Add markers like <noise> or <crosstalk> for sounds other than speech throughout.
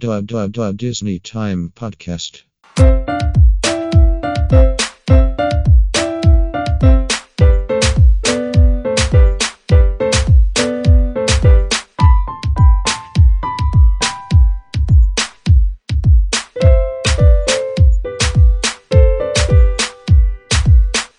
Disney Time Podcast.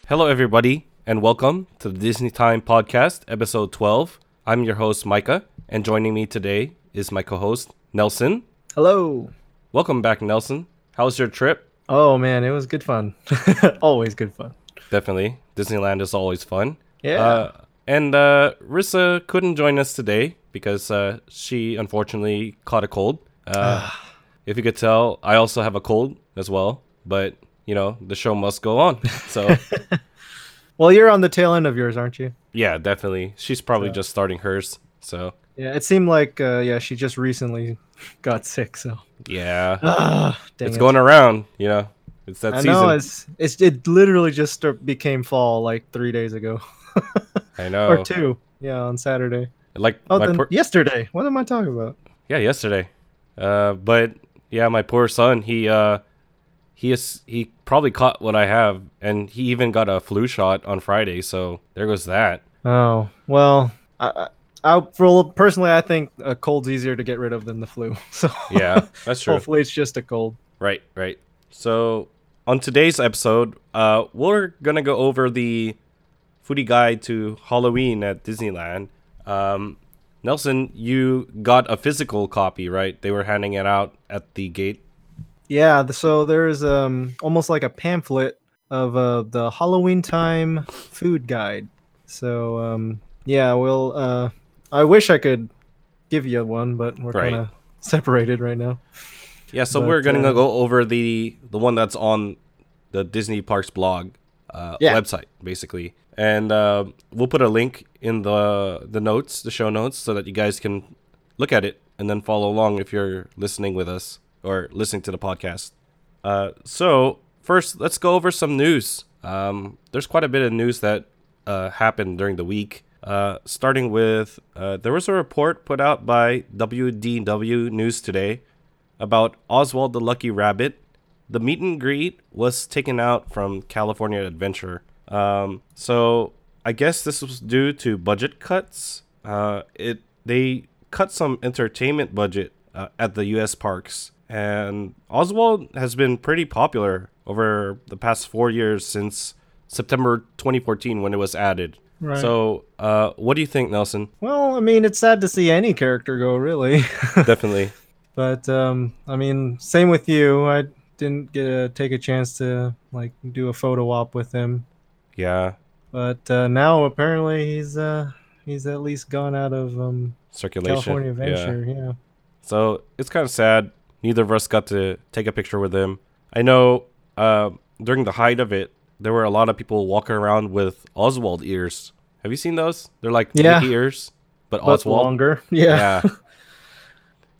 Hello, everybody, and welcome to the Disney Time Podcast, episode 12. I'm your host, Micah, and joining me today is my co host, Nelson. Hello. Welcome back, Nelson. How was your trip? Oh man, it was good fun. <laughs> Always good fun. Definitely. Disneyland is always fun. Yeah. Uh, and uh, Rissa couldn't join us today because uh, she unfortunately caught a cold. Uh, if you could tell, I also have a cold as well, but you know, the show must go on. <laughs> So, Well, you're on the tail end of yours, aren't you? yeah, definitely. She's probably So- just starting hers. So, Yeah. It seemed like uh, yeah, she just recently got sick. So. yeah. Ah, dang it's it. going around, you know. It's that I season. know it's it's it literally just became fall like three days ago <laughs> I know. or two. Yeah, on Saturday. Like Oh, my then poor, yesterday. What am I talking about? yeah, yesterday. Uh, but yeah, my poor son. He uh, he is he probably caught what I have, and he even got a flu shot on Friday. So there goes that. Oh well, I, I, for personally, I think a cold's easier to get rid of than the flu. <laughs> So Yeah, that's true. hopefully it's just a cold. Right, right. So on today's episode, uh, we're gonna go over the foodie guide to Halloween at Disneyland. Um, Nelson, you got a physical copy, right? They were handing it out at the gate. Yeah, so there's um almost like a pamphlet of uh the Halloween time food guide. So um yeah, we'll uh I wish I could give you one, but we're Right. kind of <laughs> separated right now. Yeah, so But, we're gonna uh, go over the the one that's on the Disney Parks blog uh, Yeah. website, basically, and uh, we'll put a link in the the notes, the show notes, so that you guys can look at it and then follow along if you're listening with us or listening to the podcast. Uh, so first, let's go over some news. Um, there's quite a bit of news that uh, happened during the week. Uh, starting with, uh, there was a report put out by WDW News today about Oswald the Lucky Rabbit. The meet and greet was taken out from California Adventure. Um, so I guess this was due to budget cuts. Uh, it they cut some entertainment budget uh, at the U.S. parks, and Oswald has been pretty popular over the past four years since September 2014 when it was added. Right. So, uh, what do you think, Nelson? Well, I mean, it's sad to see any character go, really. <laughs> Definitely. but um I mean, same with you. I didn't get to take a chance to like do a photo op with him. Yeah. But uh, now apparently he's uh he's at least gone out of um Circulation. California Yeah. Adventure, yeah. So it's kind of sad. Neither of us got to take a picture with him. I know uh, during the height of it, there were a lot of people walking around with Oswald ears. Have you seen those? They're like Yeah. Ears, but, But Oswald. longer. <laughs> Yeah. Yeah.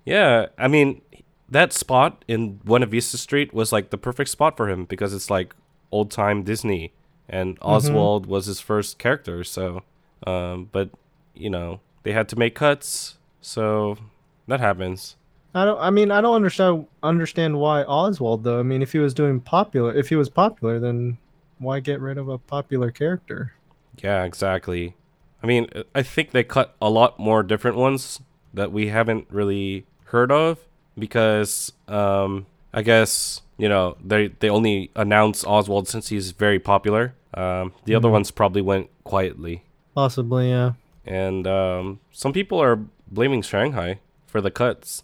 yeah. I mean, that spot in Buena Vista Street was like the perfect spot for him because it's like old time Disney, and Mm-hmm. Oswald was his first character. So, um, but you know, they had to make cuts, so that happens. I don't I mean I don't understand understand why Oswald though. I mean if he was doing popular if he was popular then why get rid of a popular character? Yeah, exactly. I mean, I think they cut a lot more different ones that we haven't really heard of because um, I guess you know they they only announced Oswald since he's very popular. Um, the other ones probably went quietly, Possibly, yeah. and um, some people are blaming Shanghai for the cuts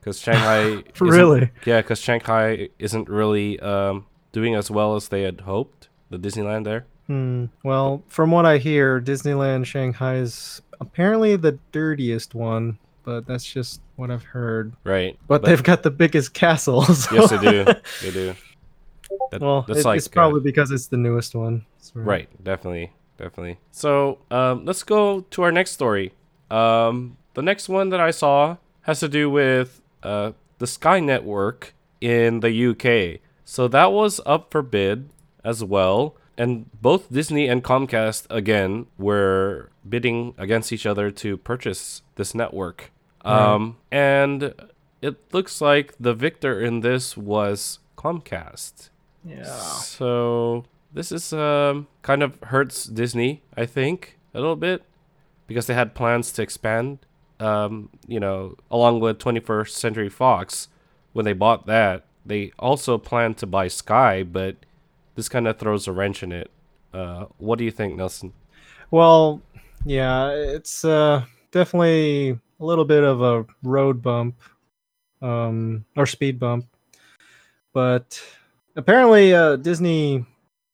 because Shanghai <laughs> Really? yeah because Shanghai isn't really um, doing as well as they had hoped. The Disneyland there. Hmm. Well, from what I hear, Disneyland Shanghai is apparently the dirtiest one, but that's just what I've heard. Right. But, they've got the biggest castles. <laughs> yes, they do. They do. <laughs> That- well, that's it- like it's uh, probably because it's the newest one. So- right. Definitely, definitely. So um, let's go to our next story. Um, the next one that I saw has to do with uh, the Sky Network in the UK. So that was up for bid as well. And both Disney and Comcast again were bidding against each other to purchase this network. Um, and it looks like the victor in this was Comcast. Yeah. So this is um, kind of hurts Disney, I think, a little bit because they had plans to expand. Um, you know, along with 21st Century Fox, when they bought that, they also plan to buy Sky, but this kind of throws a wrench in it. Uh, what do you think, Nelson? Well, yeah, it's uh, definitely a little bit of a road bump, um, or speed bump. But apparently, uh, Disney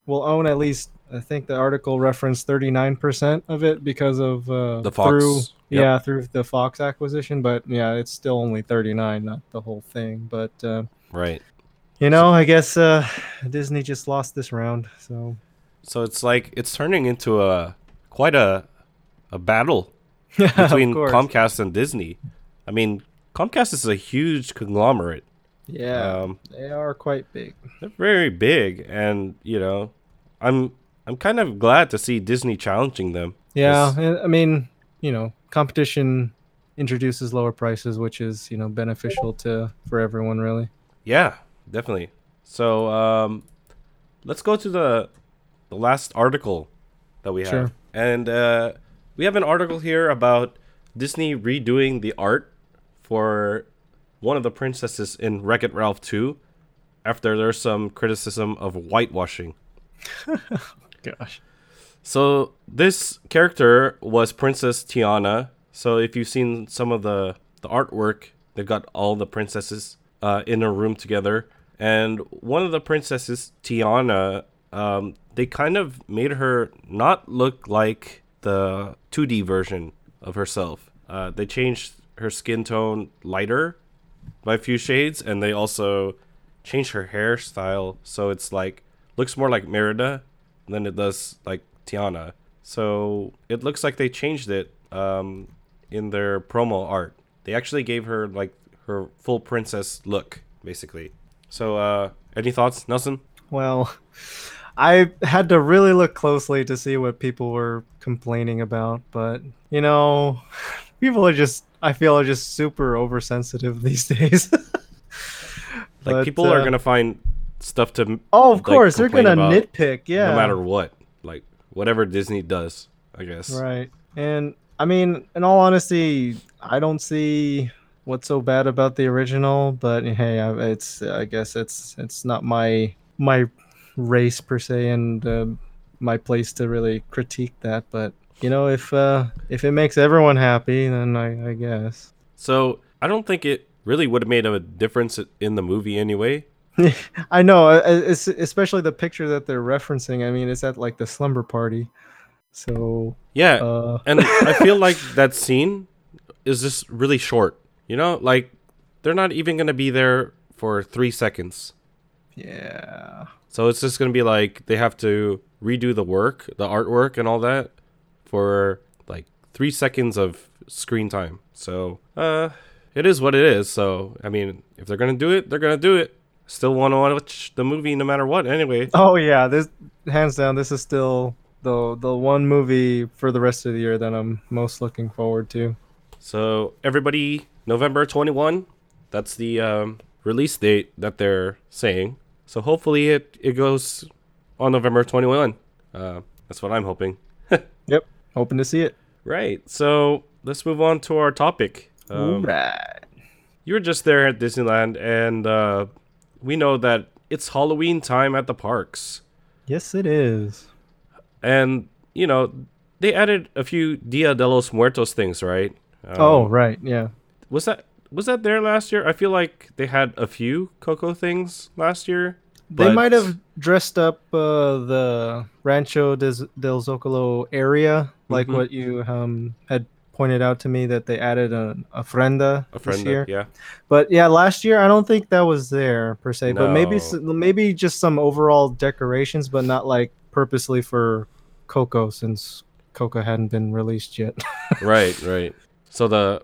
will own at least. I think the article referenced thirty nine percent of it because of uh, The Fox, Through, yep. Yeah, through the Fox acquisition. But yeah, it's still only thirty nine, not the whole thing. But uh, Right. you know, I guess uh, Disney just lost this round. So So it's like it's turning into a quite a a battle <laughs> between. Comcast and Disney. I mean, Comcast is a huge conglomerate. yeah, Um, they are quite big. they're very big, and you know, I'm I'm kind of glad to see Disney challenging them. Yeah, I mean, you know, competition introduces lower prices, which is you know beneficial to for everyone really. Yeah, definitely. So um, let's go to the the last article that we have, Sure. and uh, we have an article here about Disney redoing the art for one of the princesses in Wreck It Ralph 2 after there's some criticism of whitewashing. <laughs> Gosh. So this character was Princess Tiana. So if you've seen some of the the artwork, they've got all the princesses uh, in a room together, and one of the princesses, Tiana, um, they kind of made her not look like the 2D version of herself. Uh, they changed her skin tone lighter by a few shades, and they also changed her hairstyle so it's like looks more like Merida than it does like Tiana. So it looks like they changed it um, in their promo art. They actually gave her like her full princess look, basically. So, uh, any thoughts, Nelson? Well, <laughs> I had to really look closely to see what people were complaining about, but you know, <laughs> people are just I feel are just super oversensitive <laughs> these days. Like But, people are uh, gonna find stuff to Oh, of like, course, they're gonna nitpick. Yeah, no matter what, like whatever Disney does, I guess. Right. And I mean, in all honesty, I don't see what's so bad about the original, but hey, it's I guess it's it's not my my race per se and uh, my place to really critique that, but you know, if uh if it makes everyone happy, then I I guess. So I don't think it really would have made a difference in the movie anyway. <laughs> I know, uh, it's especially the picture that they're referencing. I mean, it's at like the slumber party. So, Yeah, uh and I feel like <laughs> that scene is just really short. You know, like they're not even gonna be there for three seconds. yeah. So it's just gonna be like they have to redo the work, the artwork, and all that for like three seconds of screen time. So uh, it is what it is. So I mean, if they're gonna do it, they're gonna do it. Still want to watch the movie no matter what. Anyway, Oh yeah, this hands down. This is still the the one movie for the rest of the year that I'm most looking forward to. so everybody, November twenty one. That's the um, release date that they're saying. So hopefully it it goes on November twenty one. Uh, that's what I'm hoping. <laughs> Yep, hoping to see it. Right. So let's move on to our topic. Um, right. you were just there at Disneyland, and uh, we know that it's Halloween time at the parks. Yes, it is. And, you know, they added a few Dia de los Muertos things, right? Um, oh right, yeah. Was that was that there last year? I feel like they had a few Coco things last year. They might have dressed up uh, the Rancho des, del Zocalo area, like Mhm. what you um, had pointed out to me that they added an ofrenda a this year. Yeah. But yeah, last year I don't think that was there per se. But maybe maybe just some overall decorations, but not like purposely for Coco since Coco hadn't been released yet. <laughs> right, right. So the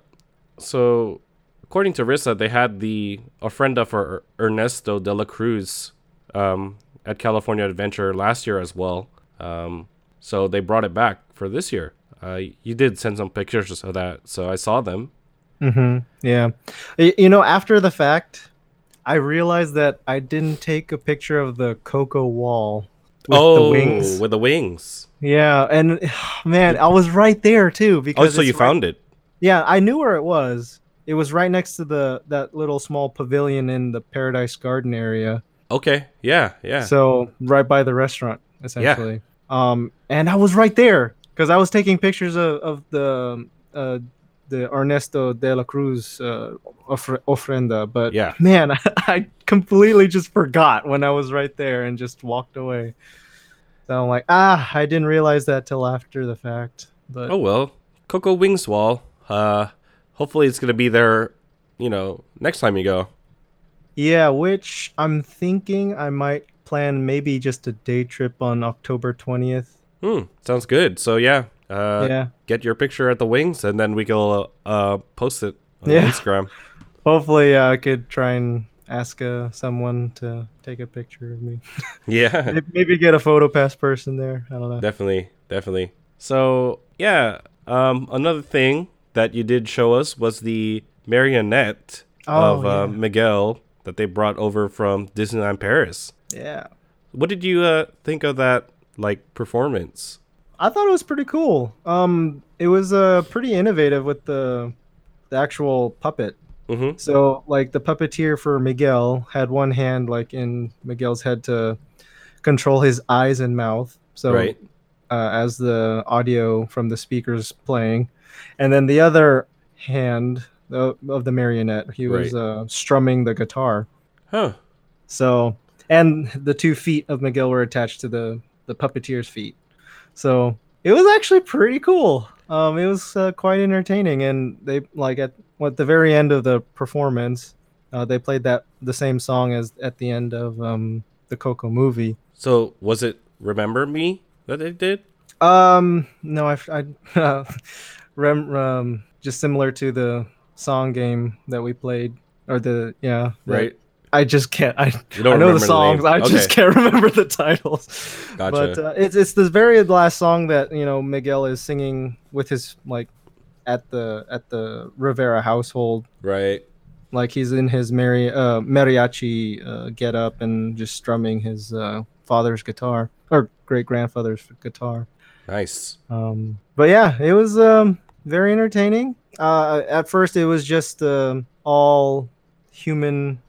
so according to Rissa, they had the ofrenda for Er- Ernesto de la Cruz um, at California Adventure last year as well. Um, so they brought it back for this year. Uh, you did send some pictures of that, so I saw them. Mm-hmm. Yeah. You know, after the fact, I realized that I didn't take a picture of the Coco wall with oh, the wings. with the wings. Yeah, and <sighs> man, I was right there too Because Oh, so you right- found it? Yeah, I knew where it was. It was right next to the that little small pavilion in the Paradise Garden area. Okay. Yeah. Yeah. So right by the restaurant, essentially. Um, and I was right there because I was taking pictures of, of the uh, the Ernesto de la Cruz uh, ofre- ofrenda. But Yeah. man, <laughs> I, completely just forgot when I was right there and just walked away. So I'm like, ah, I didn't realize that till after the fact. But oh well, Coco Wings Wall. Uh, hopefully it's gonna be there. You know, next time you go. yeah, which I'm thinking I might plan maybe just a day trip on October 20th. Hmm. Sounds good. So yeah. Uh, yeah. Get your picture at the wings, and then we can uh, post it on Yeah. Instagram. <laughs> Hopefully, uh, I could try and ask uh, someone to take a picture of me. <laughs> Yeah. Maybe get a photo pass person there. I don't know. definitely definitely so yeah um another thing that you did show us was the marionette Oh, of uh, yeah. miguel that they brought over from disneyland paris Yeah, what did you uh think of that like performance I thought it was pretty cool. Um, it was uh pretty innovative with the the actual puppet. mm-hmm So like the puppeteer for Miguel had one hand like in Miguel's head to control his eyes and mouth. So right uh, as the audio from the speakers playing, and then the other hand of, of the marionette, he was Right. uh, strumming the guitar. huh So, and the two feet of Miguel were attached to the the puppeteer's feet. So it was actually pretty cool. Um, it was uh, quite entertaining, and they like at what the very end of the performance, uh, they played that the same song as at the end of um, the Coco movie. so was it remember me that they did Um, no, I, I <laughs> uh, rem, um, just similar to the song game that we played, or the yeah, right I just can't. I I know the the songs. name. I just can't <laughs> remember the titles. Gotcha. But uh, it's it's the very last song that you know Miguel is singing with his like at the at the Rivera household. right Like he's in his mari- uh, mariachi uh, get up and just strumming his uh, father's guitar or great grandfather's guitar. nice Um, but yeah, it was um, very entertaining. Uh, at first, it was just um all human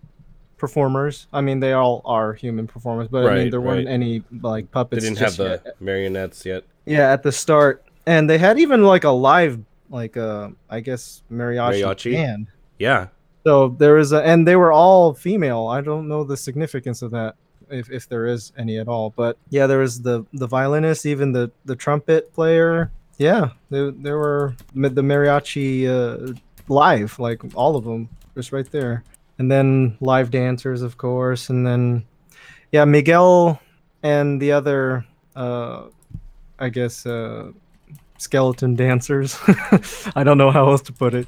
performers. I mean, they all are human performers, but I mean, Right, there weren't any like puppets. they didn't have the yet. marionettes yet Yeah, at the start, and they had even like a live, like uh, I guess mariachi, Mariachi? band. yeah So there was a, and they were all female. I don't know the significance of that, if, if there is any at all. But yeah, there was the the violinist, even the the trumpet player. Yeah, there there were the mariachi uh, live, like all of them, just right there. And then live dancers, of course, and then yeah, Miguel and the other, uh, I guess, uh, skeleton dancers. <laughs> I don't know how else to put it.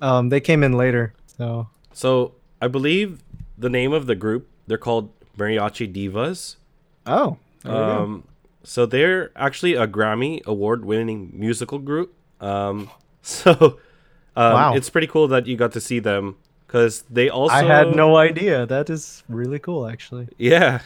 Um, they came in later, so so i believe the name of the group they're called mariachi divas oh, there we go. Um, so they're actually a Grammy award-winning musical group. Um, <laughs> so um, Wow. it's pretty cool that you got to see them because they also I had no idea. That is really cool, actually. yeah.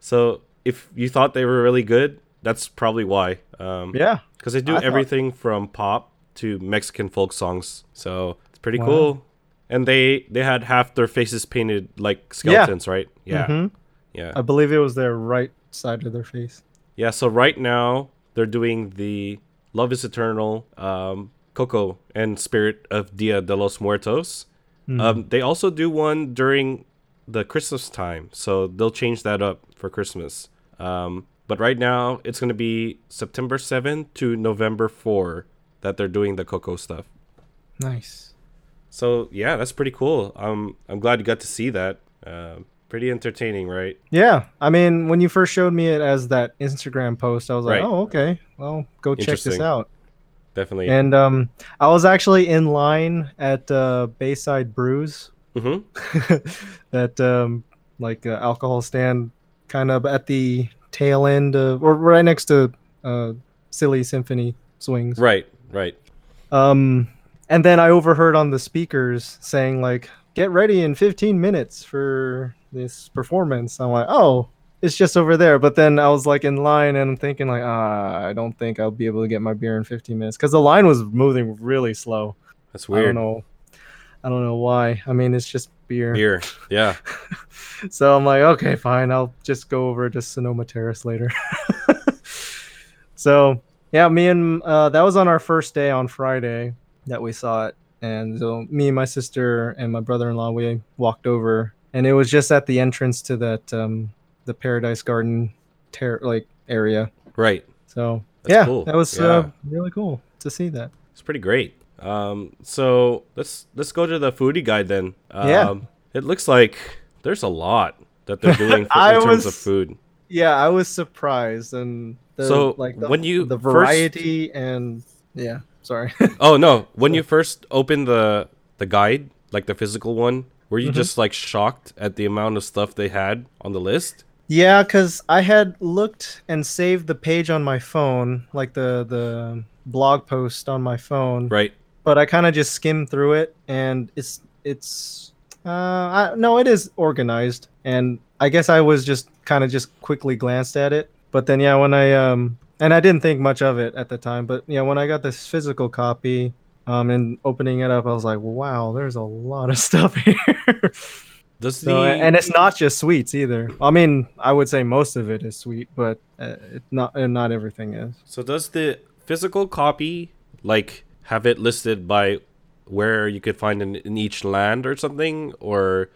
So if you thought they were really good, that's probably why. Um, Yeah, because they do I thought- everything from pop to Mexican folk songs. So it's pretty Wow. cool. And they they had half their faces painted like skeletons, right? Yeah, Mhm. yeah. I believe it was their right side of their face. Yeah, so right now they're doing the Love is Eternal, um, Coco, and Spirit of Dia de los Muertos. Hmm. Um, they also do one during the Christmas time, so they'll change that up for Christmas. Um, but right now it's going to be September 7 to November 4 that they're doing the Coco stuff. Nice. So yeah, that's pretty cool. Um, I'm glad you got to see that. Uh, pretty entertaining, right? Yeah, I mean, when you first showed me it as that Instagram post, I was like, Right. oh, okay. Well, go check this out. Definitely. And um, I was actually in line at uh, Bayside Brews, hmm <laughs> that um, like uh, alcohol stand, kind of at the tail end, of, or right next to uh, Silly Symphony Swings. Right, right. Um, and then I overheard on the speakers saying like, "Get ready in 15 minutes for this performance." I'm like, "Oh, it's just over there." But then I was like in line and I'm thinking like, "Ah, I don't think I'll be able to get my beer in 15 minutes because the line was moving really slow. That's weird. I don't know. I don't know why. I mean, it's just beer. Beer. Yeah. <laughs> So I'm like, okay, fine. I'll just go over to Sonoma Terrace later. <laughs> so yeah, me and uh, that was on our first day on Friday that we saw it, and so me and my sister and my brother-in-law we walked over, and it was just at the entrance to that um, the Paradise Garden ter- like area. Right. So That's yeah, cool. that was Yeah. uh, really cool to see that. It's pretty great. Um, so let's let's go to the foodie guide then. Um, Yeah. It looks like there's a lot that they're doing <laughs> for, in terms of food. Yeah, I was surprised, and the, So, like the, when you the first- variety and yeah, sorry. <laughs> Oh no! When you first opened the the guide, like the physical one, were you Mhm. just like shocked at the amount of stuff they had on the list? Yeah, because I had looked and saved the page on my phone, like the the blog post on my phone. Right. But I kind of just skimmed through it, and it's it's uh I, no, it is organized, and I guess I was just kind of just quickly glanced at it. But then yeah, when I um and I didn't think much of it at the time, but yeah, when I got this physical copy. Um, and opening it up, I was like, "Wow, there's a lot of <laughs> stuff here." Does So, the and it's not just sweets either. I mean, I would say most of it is sweet, but uh, it not not everything is. so does the physical copy like have it listed by where you could find in, in each land or something, or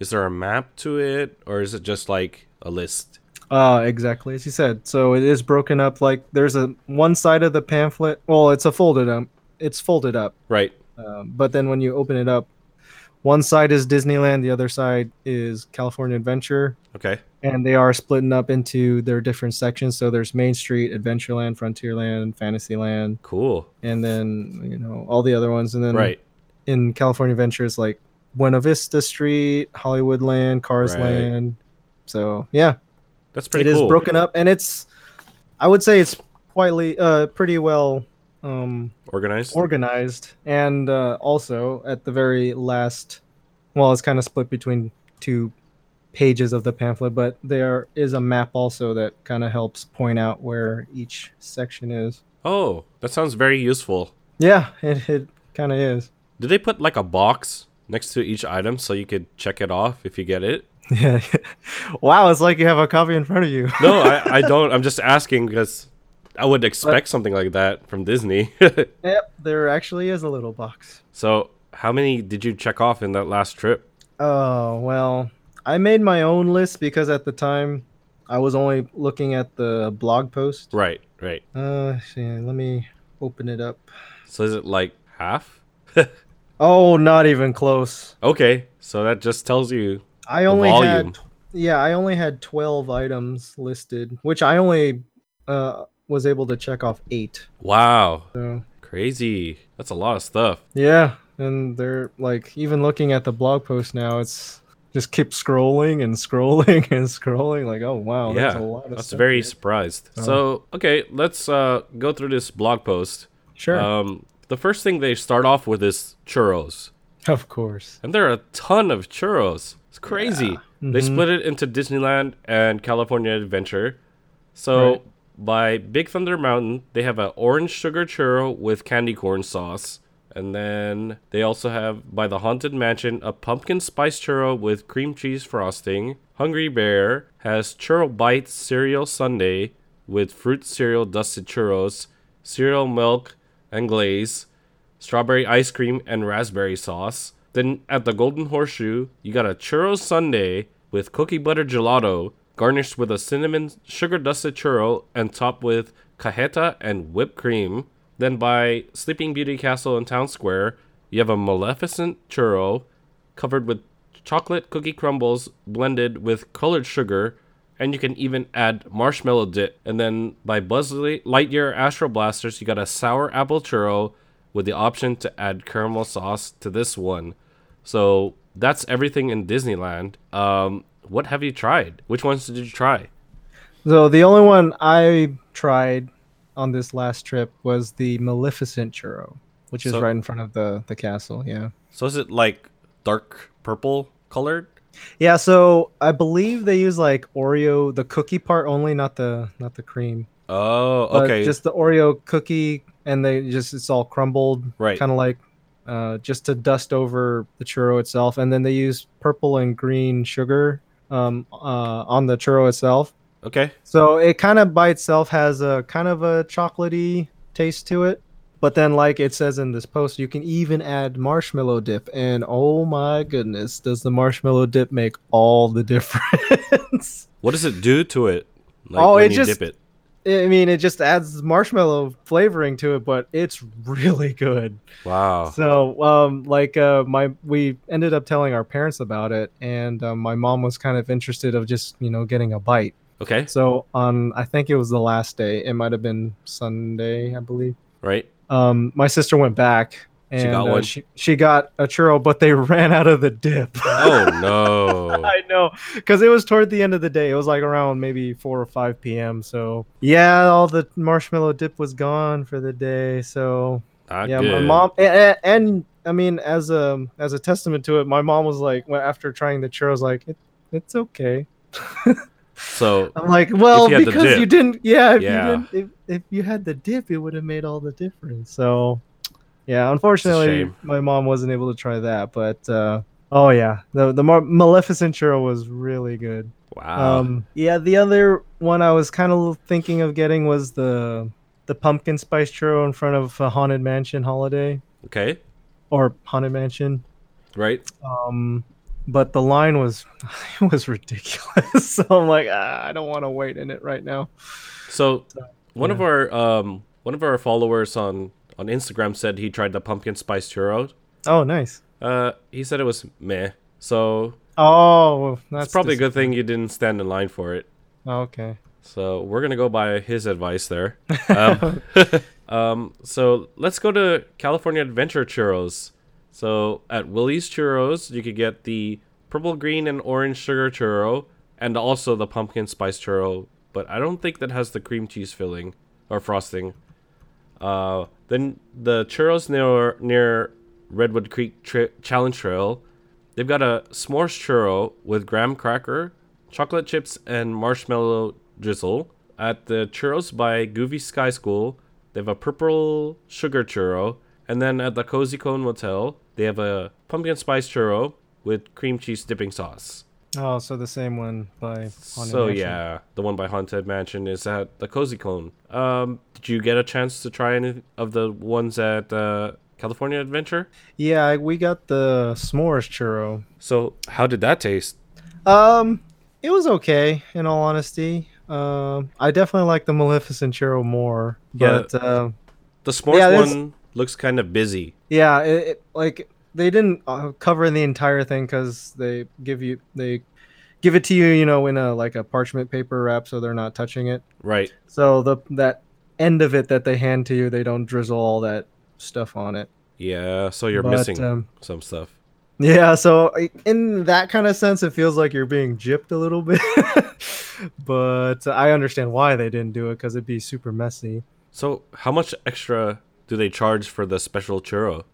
is there a map to it, or is it just like a list? Uh, exactly as you said. So it is broken up. Like there's a one side of the pamphlet. Well, it's a folded up. It's folded up. Right. Um, but then when you open it up, one side is Disneyland, the other side is California Adventure, Okay. and they are splitting up into their different sections. So there's Main Street, Adventureland, Frontierland, Fantasyland, Cool. and then you know all the other ones. And then Right. in California Adventure Adventures like Buena Vista Street, Hollywoodland, Cars Right. Land. So yeah, That's it pretty is broken up, and it's I would say it's quietly uh pretty well um Organized. organized, and uh, also at the very last, well, it's kind of split between two pages of the pamphlet, but there is a map also that kind of helps point out where each section is. oh, that sounds very useful. Yeah, it, it kind of is. Did they put like a box next to each item so you could check it off if you get it? <laughs> Yeah. wow, it's like you have a copy in front of you. No, I, <laughs> I don't. I'm just asking because I would expect something like that from Disney. <laughs> Yep, there actually is a little box. so, how many did you check off in that last trip? Oh, well, I made my own list because at the time I was only looking at the blog post. Right, right. Uh, see, let me open it up. So, is it like half? Oh, not even close. Okay, so that just tells you. I only had Yeah, I only had 12 items listed, which I only uh was able to check off 8. Wow, So, crazy. That's a lot of stuff. yeah, and they're like even looking at the blog post now, it's just keep scrolling and scrolling <laughs> and scrolling like, "Oh, wow, yeah, that's a lot of that's stuff very here." surprised. Oh. So, okay, let's uh, go through this blog post. Sure. Um, the first thing they start off with is churros. of course. And there are a ton of churros. It's crazy. They Mhm. split it into Disneyland and California Adventure. So Right. by Big Thunder Mountain, they have an orange sugar churro with candy corn sauce. And then they also have by the Haunted Mansion a pumpkin spice churro with cream cheese frosting. Hungry Bear has churro bites cereal sundae with fruit cereal dusted churros, cereal milk and glaze, strawberry ice cream and raspberry sauce. Then at the Golden Horseshoe, you got a churro sundae with cookie butter gelato, garnished with a cinnamon sugar dusted churro and topped with cajeta and whipped cream. Then by Sleeping Beauty Castle in Town Square, you have a Maleficent churro covered with chocolate cookie crumbles blended with colored sugar, and you can even add marshmallow dip. And then by Buzz Light- Lightyear Astro Blasters, you got a sour apple churro with the option to add caramel sauce to this one. So that's everything in Disneyland. Um, what have you tried? Which ones did you try? So the only one I tried on this last trip was the Maleficent churro. which is So- right in front of the the castle. Yeah. So is it like dark purple colored? Yeah, so I believe they use like Oreo, the cookie part only, not the not the cream. Oh, But okay. Just the Oreo cookie, and they just it's all crumbled, Right. Kind of like, uh, just to dust over the churro itself, and then they use purple and green sugar, um, uh, on the churro itself. okay. So it kind of by itself has a kind of a chocolatey taste to it. But then, like it says in this post, you can even add marshmallow dip, and oh my goodness, does the marshmallow dip make all the <laughs> difference? What does it do to it? Like Oh, when it you just- dip it. I mean, it just adds marshmallow flavoring to it, but it's really good. Wow. So, um, like, uh, my we ended up telling our parents about it, and um, my mom was kind of interested of just you know getting a bite. Okay. So on, I think it was the last day. It might have been Sunday, I believe. Right. Um, my sister went back and She got uh, one? she, she got a churro, but they <laughs> ran out of the dip. Oh no. <laughs> I know, because it was toward the end of the day. It was like around maybe four or five p.m. So yeah, all the marshmallow dip was gone for the day. So Not yeah, my mom and, and I mean, as a as a testament to it, my mom was like, well, after trying the churros, like it, it's okay. So <laughs> I'm like, well, you because dip. you didn't, yeah, if Yeah. you didn't, if, if you had the dip, it would have made all the difference. So, yeah, unfortunately, my mom wasn't able to try that. But uh, oh yeah, the the Mar- Maleficent churro was really good. wow. Um, yeah, the other one I was kind of thinking of getting was the the pumpkin spice churro in front of a haunted mansion holiday okay. or haunted mansion. Right. Um, but the line was <laughs> it was ridiculous. <laughs> so I'm like, ah, I don't want to wait in it right now. So one of our um one of our followers on on Instagram said he tried the pumpkin spice churro. Oh, nice. Uh, he said it was meh. So Oh, that's it's probably a good thing you didn't stand in line for it. Oh, okay. So we're gonna go by his advice there. <laughs> Um, <laughs> um, so let's go to California Adventure Churros. So at Willie's Churros, you could get the purple, green, and orange sugar churro, and also the pumpkin spice churro. But I don't think that has the cream cheese filling or frosting. Uh, then the churros near near Redwood Creek tra- Challenge Trail, they've got a s'mores churro with graham cracker, chocolate chips, and marshmallow drizzle. At the churros by Goofy Sky School, they have a purple sugar churro, and then at the Cozy Cone Motel, they have a pumpkin spice churro with cream cheese dipping sauce. Oh, so the same one by Haunted so Mansion. yeah, the one by Haunted Mansion is at the Cozy Cone. Um, did you get a chance to try any of the ones at uh, California Adventure? Yeah, we got the s'mores churro. So how did that taste? Um, it was okay. In all honesty, um, I definitely like the Maleficent churro more. Yeah. But uh, The s'mores Yeah, one looks kind of busy. yeah, it, it, like they didn't uh, cover the entire thing because they give you they give it to you, you know, in a like a parchment paper wrap, so they're not touching it. Right. So the that end of it that they hand to you, they don't drizzle all that stuff on it. Yeah. So you're But, missing um, some stuff. Yeah, so in that kind of sense, it feels like you're being gypped a little <laughs> bit. but I understand why they didn't do it because it'd be super messy. So how much extra do they charge for the special churro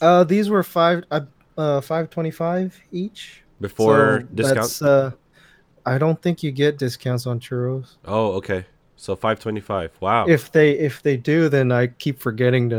Uh, these were five, uh, uh five twenty-five each. before So discount? Uh, I don't think you get discounts on churros. Oh, okay. So five twenty five. Wow. If they if they do, then I keep forgetting to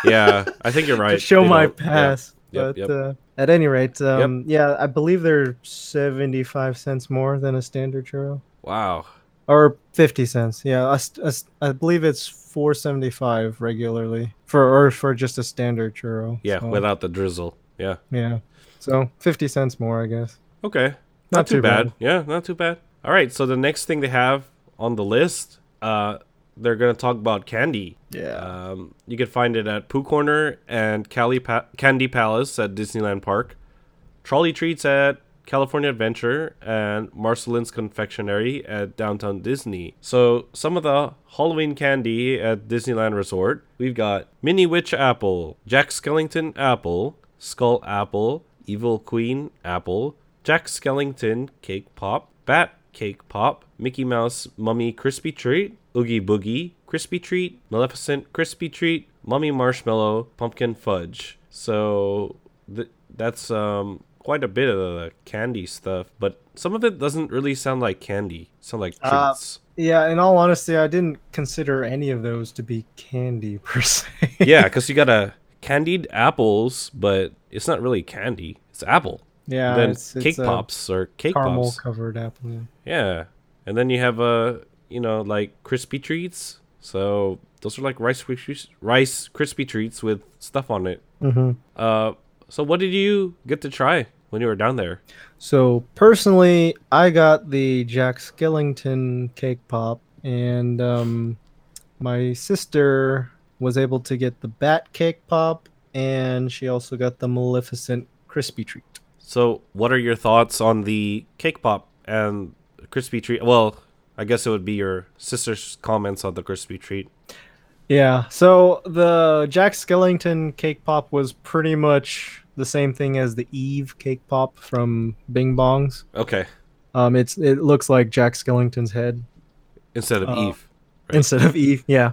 <laughs> yeah, I think you're to right. show They my don't- yeah. pass. Yep, but yep. Uh, at any rate, um, yeah, I believe they're seventy-five cents more than a standard churro. Wow. or 50 cents yeah a st- I believe it's 475 regularly for or for just a standard churro Yeah, so, without the drizzle. Yeah. yeah so 50 cents more i guess Okay. Not, Not too, too bad. bad. Yeah, not too bad. All right, so the next thing they have on the list, uh, they're gonna talk about candy. yeah Um, you can find it at Pooh Corner and Cali pa- Candy Palace at Disneyland Park, Trolley Treats at California Adventure, and Marceline's Confectionery at Downtown Disney. So, some of the Halloween candy at Disneyland Resort we've got Mini Witch Apple, Jack Skellington Apple, Skull Apple, Evil Queen Apple, Jack Skellington Cake Pop, Bat Cake Pop, Mickey Mouse Mummy Crispy Treat, Oogie Boogie Crispy Treat, Maleficent Crispy Treat, mummy marshmallow, pumpkin fudge. So th- that's um quite a bit of the candy stuff, but some of it doesn't really sound like candy. Sound like Uh, treats. Yeah, in all honesty, I didn't consider any of those to be candy <laughs> per se. yeah, because you got a candied apples, but it's not really candy. It's apple. Yeah. then it's, cake a pops or cake caramel pops. covered apple. yeah. Yeah, and then you have uh, you know, like crispy treats. So those are like rice rice crispy treats with stuff on it. Mhm. Uh, so what did you get to try when you were down there? So personally, I got the Jack Skellington cake pop, and um, my sister was able to get the Bat cake pop, and she also got the Maleficent crispy treat. So what are your thoughts on the cake pop and crispy treat? Well, I guess it would be your sister's comments on the crispy treat. Yeah. So the Jack Skellington cake pop was pretty much the same thing as the Eve cake pop from Bing Bongs. Okay, Um, it's it looks like Jack Skellington's head instead of Uh, Eve. Right. instead of Eve. Yeah.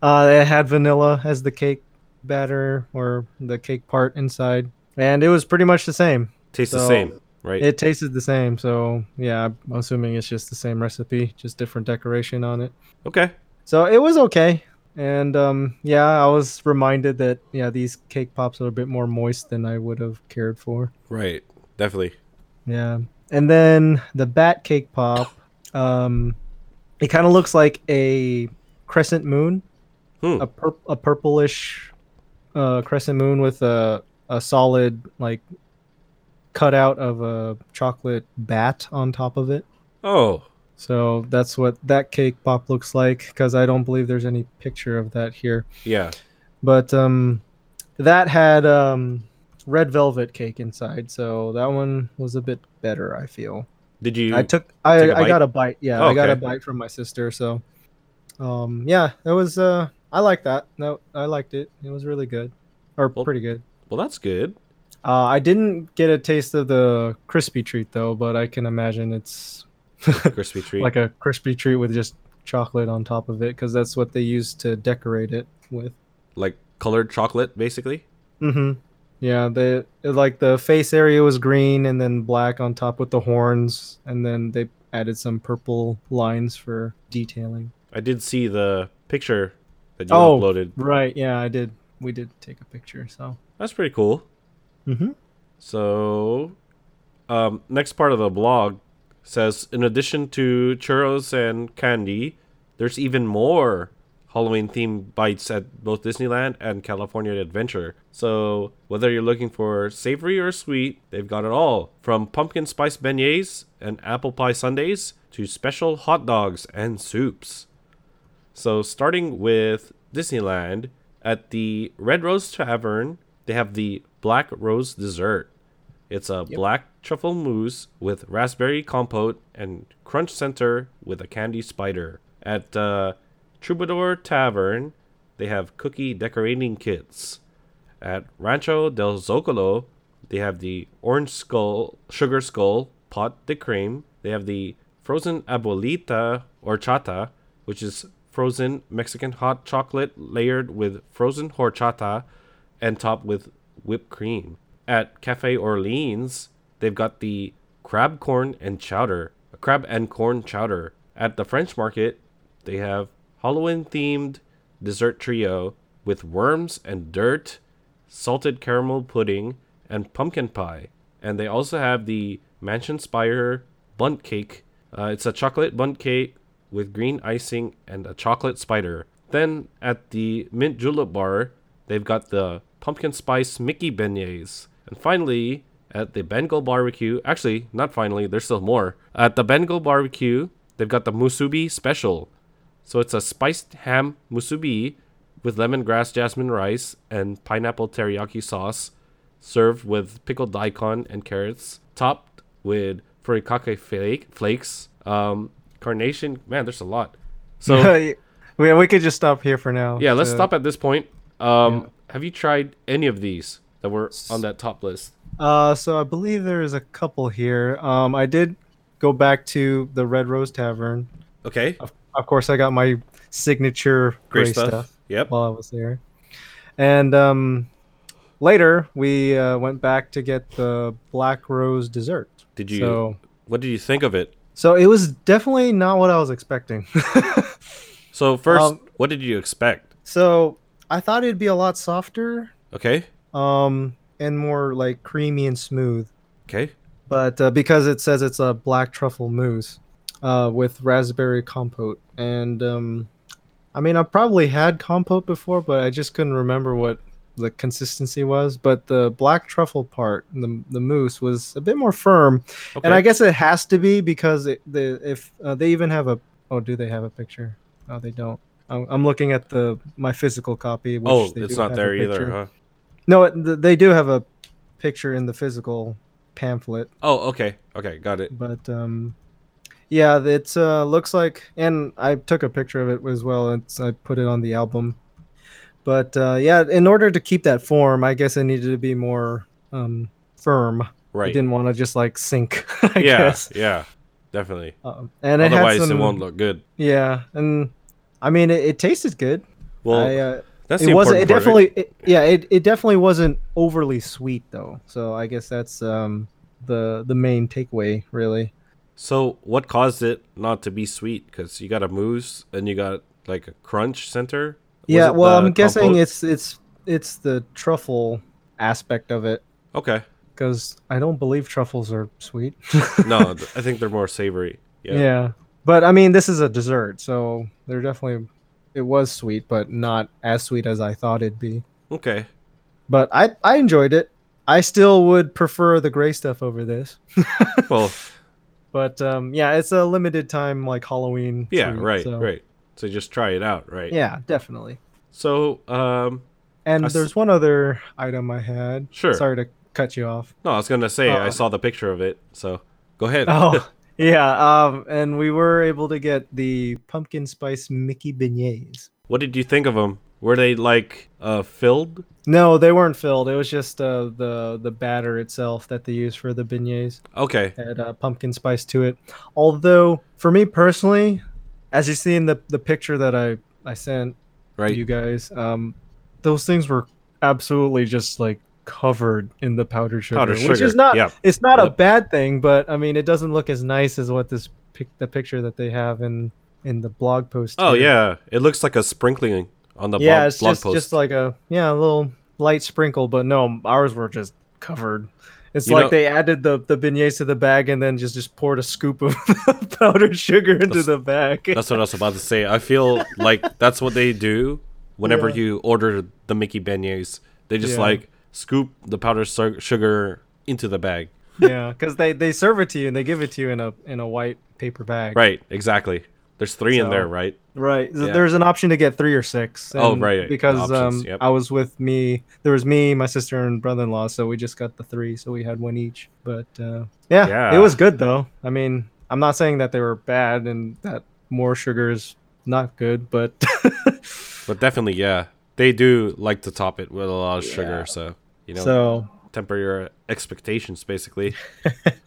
Uh, it had vanilla as the cake batter or the cake part inside, and it was pretty much the same. Tastes the same, right? It tasted the same. So yeah, I'm assuming it's just the same recipe, just different decoration on it. okay. So it was okay. And um, yeah, I was reminded that yeah, these cake pops are a bit more moist than I would have cared for. Right. Definitely. Yeah. And then the bat cake pop, um, it kind of looks like a crescent moon, Hmm. a pur- a purplish uh, crescent moon with a a solid like cutout of a chocolate bat on top of it. Oh, So that's what that cake pop looks like because I don't believe there's any picture of that here. yeah. But um, that had um, red velvet cake inside, so that one was a bit better. I feel. Did you? I took I, I got a bite. Yeah, Oh, I got a bite from my sister. So, um, yeah, it was. Uh, I like that. No, I liked it. It was really good, or Well- pretty good. well, that's good. Uh, I didn't get a taste of the crispy treat though, but I can imagine it's <laughs> Crispy treat. like a crispy treat with just chocolate on top of it because that's what they use to decorate it with. like colored chocolate, basically. Mm-hmm. Yeah, the like the face area was green and then black on top with the horns, and then they added some purple lines for detailing. I did see the picture that you Oh. uploaded. Right? Yeah, I did. We did take a picture. So. That's pretty cool. Mm-hmm. So, um, next part of the blog says in addition to churros and candy, there's even more Halloween themed bites at both Disneyland and California Adventure. So, whether you're looking for savory or sweet, they've got it all. From pumpkin spice beignets and apple pie sundaes to special hot dogs and soups. So, starting with Disneyland, at the Red Rose Tavern, they have the Black Rose Dessert. It's a black truffle mousse with raspberry compote and crunch center with a candy spider. At uh, Troubadour Tavern, they have cookie decorating kits. At Rancho del Zocalo, they have the orange skull, sugar skull pot de creme. They have the frozen abuelita horchata, which is frozen Mexican hot chocolate layered with frozen horchata and topped with whipped cream. At Cafe Orleans, they've got the crab corn and chowder, crab and corn chowder. At the French Market, they have Halloween themed dessert trio with worms and dirt, salted caramel pudding, and pumpkin pie. And they also have the Mansion Spire Bundt Cake. Uh, it's a chocolate Bundt cake with green icing and a chocolate spider. Then at the Mint Julep Bar, they've got the pumpkin spice Mickey beignets. And finally, at the Bengal Barbecue, actually, not finally, there's still more. At the Bengal Barbecue, they've got the Musubi Special. So it's a spiced ham musubi with lemongrass jasmine rice and pineapple teriyaki sauce, served with pickled daikon and carrots, topped with furikake flake, flakes, um, carnation. Man, there's a lot. So <laughs> we, we could just stop here for now. yeah, let's to- stop at this point. Um, Have you tried any of these that were on that top list? Uh, so I believe there is a couple here. Um, I did go back to the Red Rose Tavern. Okay, Of course, I got my signature great gray stuff. stuff. Yep. while I was there. And um, later we uh, went back to get the black rose dessert. Did you? So, What did you think of it? so it was definitely not what I was expecting. <laughs> So first, Um, what did you expect? so I thought it'd be a lot softer, Okay. um, and more like creamy and smooth. Okay. but uh, because it says it's a black truffle mousse uh, with raspberry compote, and um, I mean I've probably had compote before, but I just couldn't remember what the consistency was. But the black truffle part, the the mousse, was a bit more firm, Okay. and I guess it has to be because it, the if uh, they even have a oh do they have a picture? No, they don't. I'm, I'm looking at the my physical copy. Which oh, it's not there either, huh? No, it, they do have a picture in the physical pamphlet Oh, okay. Okay, got it. but um yeah it uh looks like and i took a picture of it as well and i put it on the album but uh yeah in order to keep that form i guess it needed to be more um firm i Right. didn't want to just like sink <laughs> i yeah. guess Yeah. Definitely. um, and Otherwise, had some, it won't look good. yeah and i mean it, it tasted good Well, I, uh, that's it the wasn't it important part, right? definitely it, yeah it, it definitely wasn't overly sweet though so i guess that's um the the main takeaway really So, what caused it not to be sweet? Because you got a mousse and you got like a crunch center. Was yeah well i'm guessing it's it's it's the truffle aspect of it Okay. because i don't believe truffles are sweet <laughs> No, <laughs> I think they're more savory. yeah. Yeah. But i mean this is a dessert so they're definitely it was sweet but not as sweet as i thought it'd be Okay. but i i enjoyed it i still would prefer the gray stuff over this <laughs> Well, but um yeah it's a limited time like halloween yeah, treat, right, so- right. So just try it out, right? yeah definitely So, um, and I s- there's one other item i had Sure. sorry to cut you off no, I was gonna say I Uh, saw the picture of it. So go ahead. Oh, <laughs> yeah. Um, and we were able to get the pumpkin spice Mickey beignets. what did you think of them? Were they like uh filled? No, they weren't filled. It was just uh, the the batter itself that they use for the beignets Okay. had uh, pumpkin spice to it. Although, for me personally, as you see in the the picture that I I sent Right. you guys, um, those things were absolutely just like covered in the powdered sugar, Powdered which is not yep, it's not a bad thing, but I mean it doesn't look as nice as what this pic- the picture that they have in in the blog post. Oh here. yeah, it looks like a sprinkling on the yeah, blog, it's blog just post. just like a yeah a little light sprinkle, but no, ours were just covered. It's You like know- they added the the beignets to the bag and then just just poured a scoop of <laughs> powdered sugar into the bag. That's what I was about to say. I feel <laughs> like that's what they do whenever Yeah. you order the Mickey beignets. They just Yeah. like scoop the powdered su- sugar into the bag. yeah, because they they serve it to you and they give it to you in a in a white paper bag. Right, exactly. There's three in there, right? Right. Yeah. There's an option to get three or six. Oh, right, Because options, um, yep. I was with me. There was me, my sister, and brother-in-law. So we just got the three. So we had one each. But uh, yeah, Yeah. it was good though. I mean, I'm not saying that they were bad and that more sugar is not good, but <laughs> But definitely, yeah, they do like to top it with a lot of sugar. So you know, so temper your expectations, basically.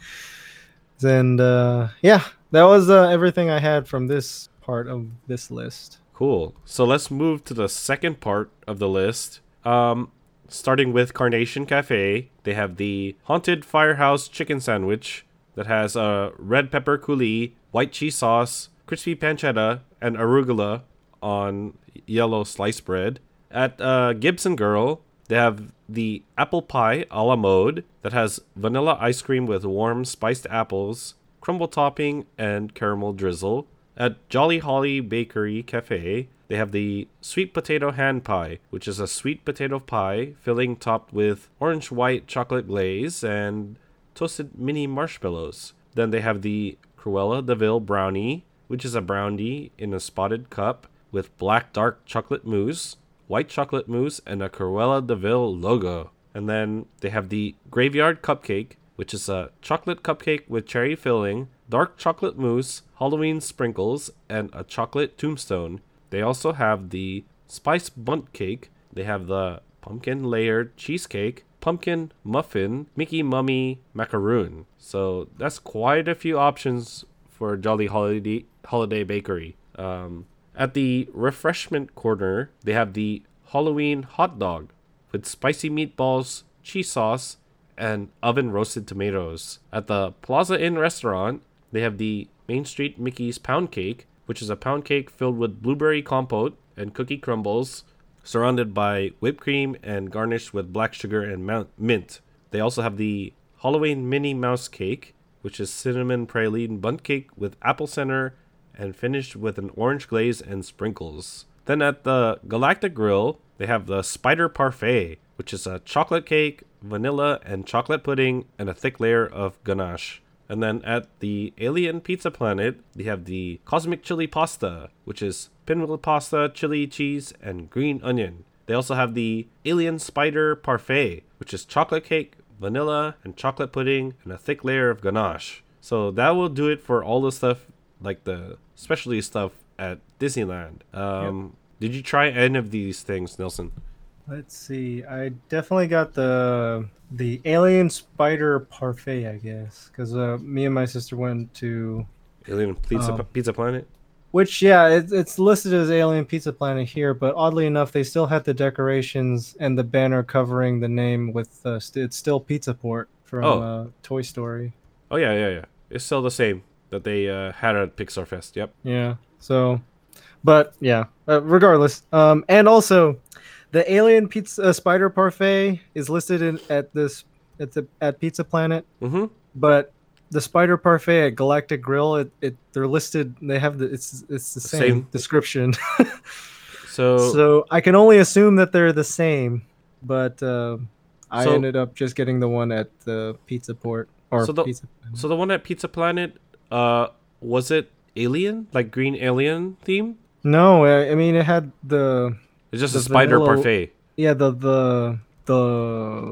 <laughs> and uh, yeah, that was uh, everything I had from this part of this list. Cool. So let's move to the second part of the list. Um, starting with Carnation Cafe, they have the Haunted Firehouse Chicken Sandwich that has a red pepper coulis, white cheese sauce, crispy pancetta, and arugula on yellow slice bread. At uh, Gibson Girl, they have the apple pie a la mode that has vanilla ice cream with warm spiced apples, crumble topping, and caramel drizzle. At Jolly Holly Bakery Cafe, they have the sweet potato hand pie, which is a sweet potato pie filling topped with orange white chocolate glaze and toasted mini marshmallows. Then they have the Cruella de brownie, which is a brownie in a spotted cup with black dark chocolate mousse, white chocolate mousse, and a Cruella de Vil logo. And then they have the Graveyard Cupcake, which is a chocolate cupcake with cherry filling, dark chocolate mousse, Halloween sprinkles, and a chocolate tombstone. They also have the Spice Bundt Cake. They have the Pumpkin Layered Cheesecake, Pumpkin Muffin, Mickey Mummy Macaroon. So that's quite a few options for Jolly Holiday Holiday Bakery. Um, at the refreshment corner, they have the Halloween hot dog with spicy meatballs, cheese sauce, and oven roasted tomatoes. At the Plaza Inn restaurant, they have the Main Street Mickey's pound cake, which is a pound cake filled with blueberry compote and cookie crumbles, surrounded by whipped cream and garnished with black sugar and mint. They also have the Halloween Minnie Mouse cake, which is cinnamon praline bundt cake with apple center and finished with an orange glaze and sprinkles. Then at the Galactic Grill, they have the Spider Parfait, which is a chocolate cake, vanilla, and chocolate pudding, and a thick layer of ganache. And then at the Alien Pizza Planet, they have the Cosmic Chili Pasta, which is pinwheel pasta, chili cheese, and green onion. They also have the Alien Spider Parfait, which is chocolate cake, vanilla, and chocolate pudding, and a thick layer of ganache. So that will do it for all the stuff, like the specialty stuff at Disneyland. Um, Did you try any of these things, Nelson? Let's see. I definitely got the the alien spider parfait, I guess, because uh, me and my sister went to Alien Pizza, Um, Pizza Planet? which yeah, it, it's listed as Alien Pizza Planet here, but oddly enough, they still had the decorations and the banner covering the name with uh, st- it's still Pizza Port from Oh. uh, Toy Story. Oh, yeah, yeah, yeah. It's still the same that they uh, had at Pixar Fest. Yep. Yeah. So, but yeah, uh, regardless. Um, and also, the Alien Pizza uh, Spider Parfait is listed in at this at the at Pizza Planet, Mm-hmm. but the Spider Parfait at Galactic Grill, it, it they're listed. They have the it's it's the same, Same. description. <laughs> So, <laughs> so I can only assume that they're the same. But uh, I So- ended up just getting the one at the Pizza Port or So the- Pizza. so the one at Pizza Planet, uh, was it alien? Like green alien theme? No, I, I mean it had the It's just The a spider vanilla- parfait. yeah the the the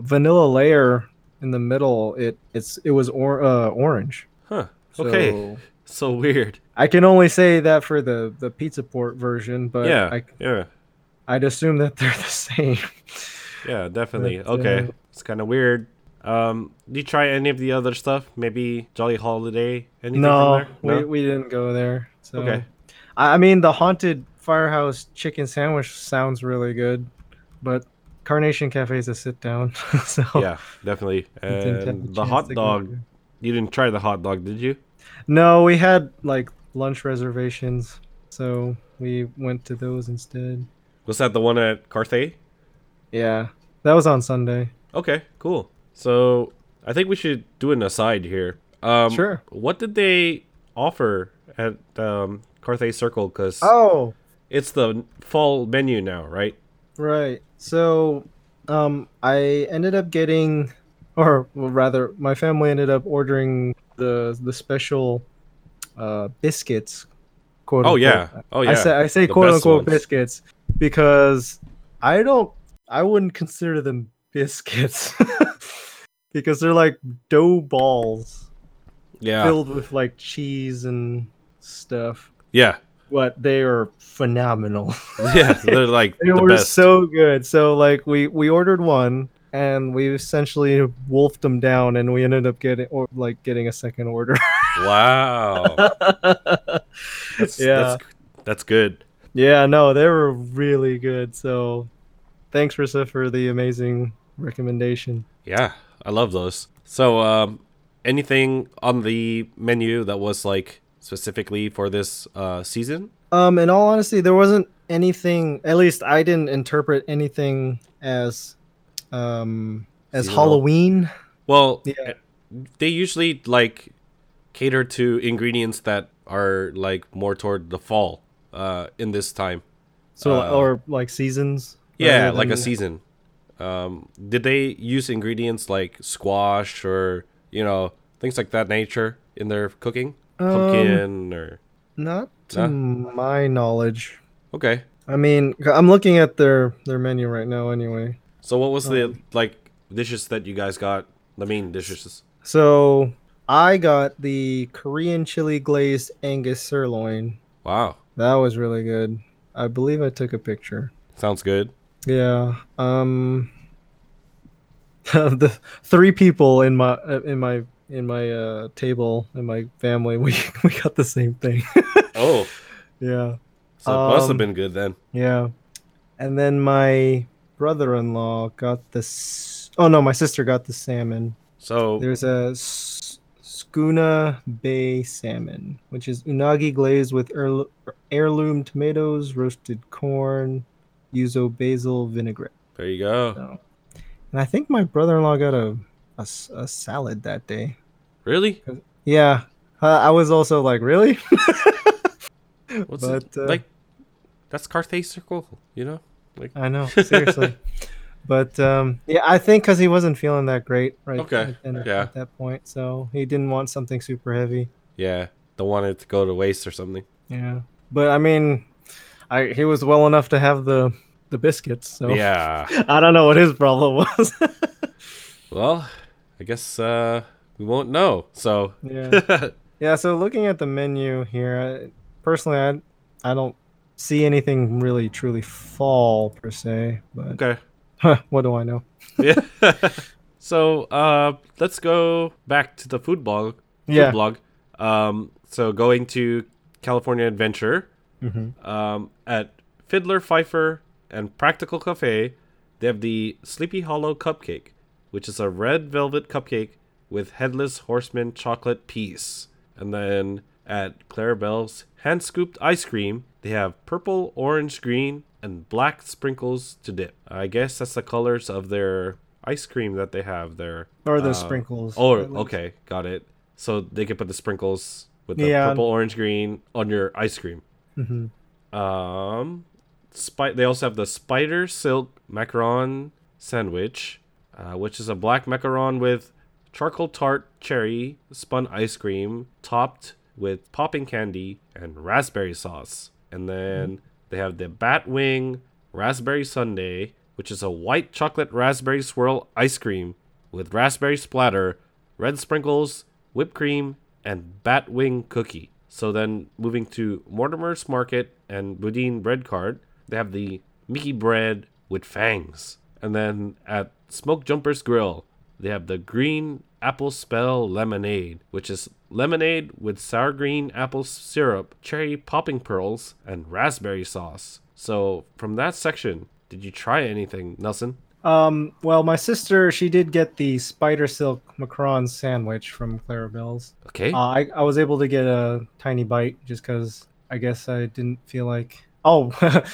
vanilla layer in the middle it it's it was or, uh, orange Huh. Okay. So So weird. i can only say that for the the pizza port version but yeah. I, yeah. i'd assume that they're <laughs> the same Yeah, definitely. But, okay. uh, It's kind of weird. Um, did you try any of the other stuff? Maybe Jolly Holiday? Anything no, from there? we, we didn't go there so Okay. I, I mean the haunted firehouse chicken sandwich sounds really good but carnation cafe is a sit down <laughs> so Yeah, definitely. <laughs> And the hot dog. You didn't try the hot dog, did you? No, we had like lunch reservations, so we went to those instead. Was that the one at Carthay? Yeah, that was on Sunday. Okay, cool. So I think we should do an aside here. Um, Sure. What did they offer at um, Carthay Circle? Because Oh, it's the fall menu now, right? right. So, um, I ended up getting, or well, rather, my family ended up ordering the the special uh, biscuits. Quote Oh unquote. yeah. Oh yeah. I say I say The quote unquote ones. biscuits because I don't I wouldn't consider them biscuits <laughs> because they're like dough balls yeah. filled with like cheese and stuff. Yeah. But they are phenomenal. <laughs> Yeah. They're <laughs> like they the were best. so good. So like we we ordered one and we essentially wolfed them down and we ended up getting or like getting a second order. <laughs> wow. That's, yeah. That's, that's good. Yeah, no, they were really good. So thanks, Rissa, for the amazing recommendation. Yeah. I love those. So, um, anything on the menu that was like specifically for this uh, season? Um, in all honesty, there wasn't anything. At least I didn't interpret anything as, um, as Seasonal. Halloween. Well, Yeah. eh, they usually like cater to ingredients that are like more toward the fall uh, in this time. So Uh, or like seasons. Yeah, like a season. Um, did they use ingredients like squash or you know things like that nature in their cooking? Um, Pumpkin or Not to my knowledge. okay. I mean, I'm looking at their their menu right now. Anyway, So what was the Um, like dishes that you guys got? The main dishes. so I got the Korean chili glazed Angus sirloin. Wow, That was really good. I believe I took a picture. sounds good. Yeah. Um <laughs> the three people in my uh, in my in my uh table in my family <laughs> we we got the same thing. <laughs> Oh, yeah. so it must have Um, been good then. Yeah. and then my brother-in-law got this. Oh no, my sister got the salmon. So There's a Skuna Bay salmon, which is unagi glazed with heirloom tomatoes, roasted corn, yuzu basil vinaigrette. there you go. So, and I think my brother-in-law got a a salad that day. Really? Yeah, uh, I was also like, really? <laughs> What's But, it uh, like? That's Carthay Circle, you know? Like I know, <laughs> seriously. but um, yeah, I think because he wasn't feeling that great right, Okay, then yeah. at that point, so he didn't want something super heavy. yeah, don't want it to go to waste or something. Yeah, but I mean, I he was well enough to have the the biscuits. So Yeah. <laughs> I don't know what his problem was. <laughs> Well, I guess uh we won't know. So yeah, <laughs> yeah. So looking at the menu here, I, personally, I I don't see anything really truly fall per se. But okay. what do I know? Yeah. so uh let's go back to the food blog. Food Yeah. blog. Um so going to California Adventure hmm um at Fiddler Fifer and Practical Cafe, they have the Sleepy Hollow cupcake, which is a red velvet cupcake with headless horseman chocolate piece. And then at Clarabelle's hand scooped ice cream, they have purple, orange, green, and black sprinkles to dip. I guess that's the colors of their ice cream that they have there. Or the Uh, sprinkles. Oh, okay, got it. So they can put the sprinkles with the Yeah. purple, orange, green on your ice cream. Mhm. Um, spi- They also have the spider silk macaron sandwich, uh, which is a black macaron with charcoal tart cherry spun ice cream topped with popping candy and raspberry sauce. And then they have the bat wing raspberry sundae, which is a white chocolate raspberry swirl ice cream with raspberry splatter, red sprinkles, whipped cream, and bat wing cookie. So then moving to Mortimer's Market and Boudin Bread Cart, they have the Mickey bread with fangs. And then at Smoke Jumper's Grill, they have the green apple spell lemonade, which is lemonade with sour green apple syrup, cherry popping pearls, and raspberry sauce. So from that section, did you try anything, Nelson? Um, well, my sister, she did get the spider silk macaron sandwich from Clarabelle's. Okay. Uh, I, I was able to get a tiny bite just because I guess I didn't feel like. Oh,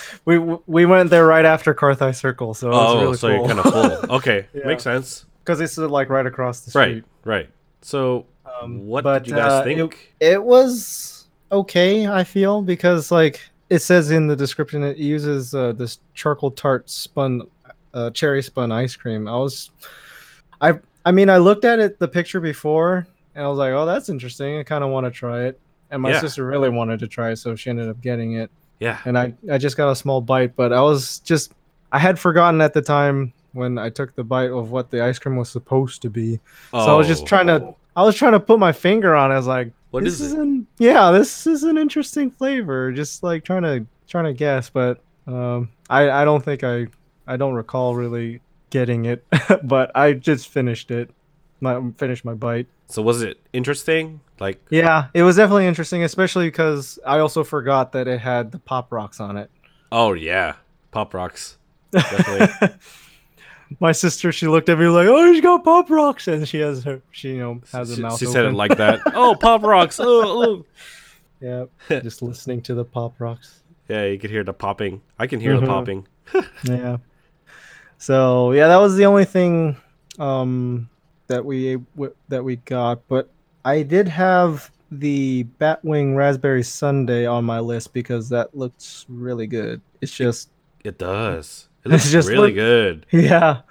<laughs> we we went there right after Carthay Circle, so it was oh, really so cool. you're kind of full. <laughs> Okay, Yeah. makes sense. because it's uh, like right across the street. Right, right. So, Um, what but, did you guys uh, think? It, it was okay, I feel, because like it says in the description, it uses uh, this charcoal tart spun, uh, cherry spun ice cream. I was, I, I mean, I looked at it the picture before, and I was like, oh, that's interesting. I kind of want to try it. And my Yeah. sister really wanted to try it, so she ended up getting it. Yeah. And I, I just got a small bite, but I was just, I had forgotten at the time when I took the bite of what the ice cream was supposed to be. Oh. So I was just Oh. trying to I was trying to put my finger on it. I was like, What this is it? An, yeah, this is an interesting flavor. Just like trying to trying to guess, but um I I don't think I I don't recall really getting it, <laughs> but I just finished it. My finished my bite. So was it interesting? Like, Yeah, it was definitely interesting, especially because I also forgot that it had the pop rocks on it. oh yeah, pop rocks. Definitely. <laughs> My sister, she looked at me like, "Oh, she got pop rocks," and she has her, she you know has she a mouth. she said it like that. <laughs> Oh, pop rocks. Oh, oh. yeah, <laughs> just listening to the pop rocks. Yeah, you could hear the popping. I can hear the Mhm. popping. Yeah. So yeah, that was the only thing um, that we that we got. But I did have the Batwing Raspberry Sundae on my list because that looks really good. It's just It does. It <laughs> looks just really look- good. yeah,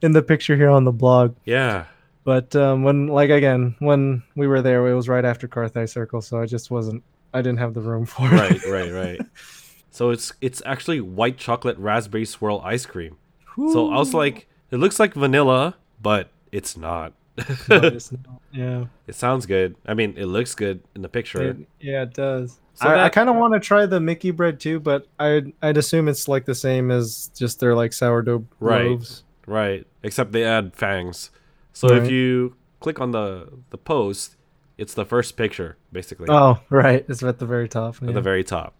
in the picture here on the blog. Yeah. But um, when like again when we were there, it was right after Carthay Circle, so I just wasn't. I didn't have the room for it. Right, right, <laughs> right. So it's it's actually white chocolate raspberry swirl ice cream. So I was like, it looks like vanilla, but it's not. <laughs> No, it's not. yeah. it sounds good. I mean, it looks good in the picture. It, yeah, it does. So I, I kind of want to try the Mickey bread too, but I'd I'd assume it's like the same as just their like sourdough Right. loaves. Right. Except they add fangs. So if you click on the the post, it's the first picture basically Oh, <laughs> right. It's at the very top. at yeah. the very top.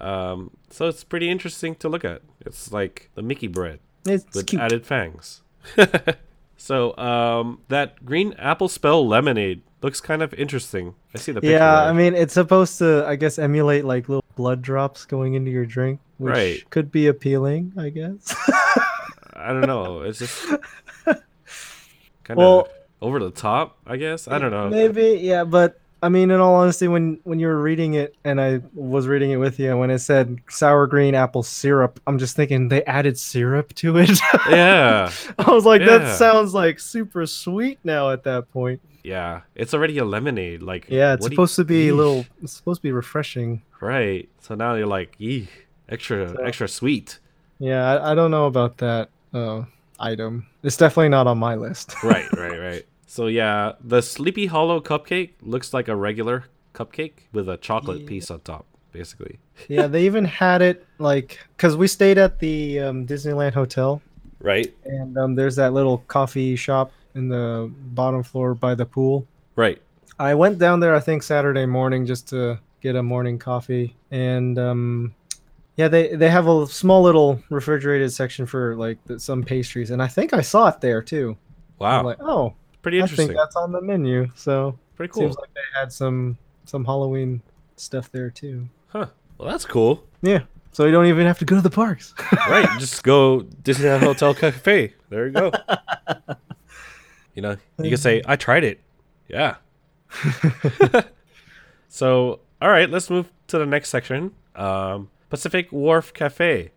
Um, so it's pretty interesting to look at. It's like the Mickey bread It's with cute. added fangs. <laughs> so um, that green apple spell lemonade looks kind of interesting. I see the picture. Yeah, there. I mean, it's supposed to, I guess, emulate like little blood drops going into your drink, which Right. could be appealing, I guess. <laughs> I don't know. It's just <laughs> kind of Well- over the top, I guess. I don't know. Maybe, yeah, but I mean, in all honesty, when when you were reading it, and I was reading it with you, when it said sour green apple syrup, I'm just thinking they added syrup to it. <laughs> Yeah, I was like, Yeah. that sounds like super sweet now at that point. yeah. It's already a lemonade. Like Yeah, it's do you- supposed to be a little. It's supposed to be refreshing. right. So now you're like, eeh, extra, So- extra sweet. Yeah, I, I don't know about that uh, item. It's definitely not on my list. right, <laughs> right, right. So yeah, the Sleepy Hollow cupcake looks like a regular cupcake with a chocolate Yeah. piece on top, basically. <laughs> yeah, they even had it like because we stayed at the um, Disneyland Hotel, Right, and um, there's that little coffee shop in the bottom floor by the pool. right. I went down there, I think Saturday morning, just to get a morning coffee, and um, yeah, they they have a small little refrigerated section for like the, some pastries, and I think I saw it there too. Wow, I'm like, oh, pretty interesting. I think that's on the menu. So Pretty cool. seems like they had some some Halloween stuff there too. Huh. Well, that's cool. Yeah, so you don't even have to go to the parks. <laughs> right. Just go Disneyland Hotel Cafe. There you go. <laughs> you know, you can say, I tried it. Yeah. <laughs> so, all right, let's move to the next section. Um, Pacific Wharf Cafe.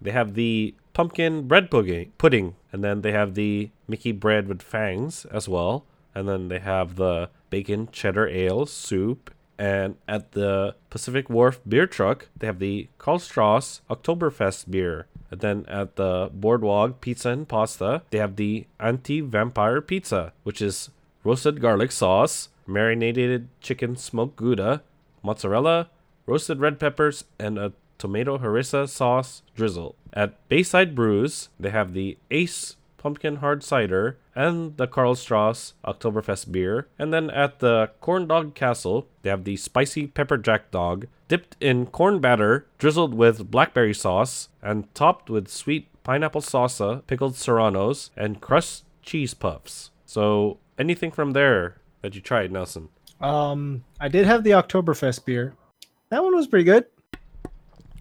They have the pumpkin bread pudding, and then they have the Mickey bread with fangs as well. And then they have the bacon cheddar ale soup. And at the Pacific Wharf beer truck, they have the Karl Strauss Oktoberfest beer. And then at the Boardwalk Pizza and Pasta, they have the Anti Vampire Pizza, which is roasted garlic sauce, marinated chicken smoked gouda, mozzarella, roasted red peppers, and a tomato harissa sauce drizzle. At Bayside Brews, they have the Ace Pumpkin Hard Cider and the Karl Strauss Oktoberfest beer. And then at the Corn Dog Castle, they have the Spicy Pepper Jack Dog, dipped in corn batter, drizzled with blackberry sauce, and topped with sweet pineapple salsa, pickled serranos, and crushed cheese puffs. So, anything from there that you tried, Nelson? Um, I did have the Oktoberfest beer. That one was pretty good.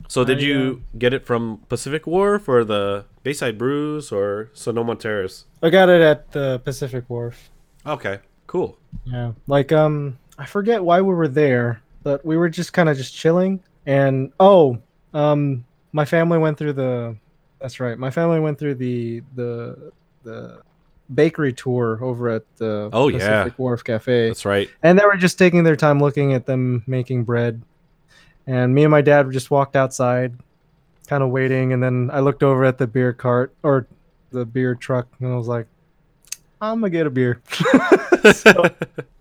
So did I, you get it from Pacific Wharf or the Bayside Brews or Sonoma Terrace? I got it at the Pacific Wharf. Okay, cool. Yeah, like um, I forget why we were there, but we were just kind of just chilling. And oh, um, my family went through the. That's right. My family went through the the the bakery tour over at the Oh, yeah. Pacific Wharf Cafe. That's right. and they were just taking their time looking at them making bread and me and my dad just walked outside kind of waiting and then i looked over at the beer cart or the beer truck and i was like i'm gonna get a beer <laughs> so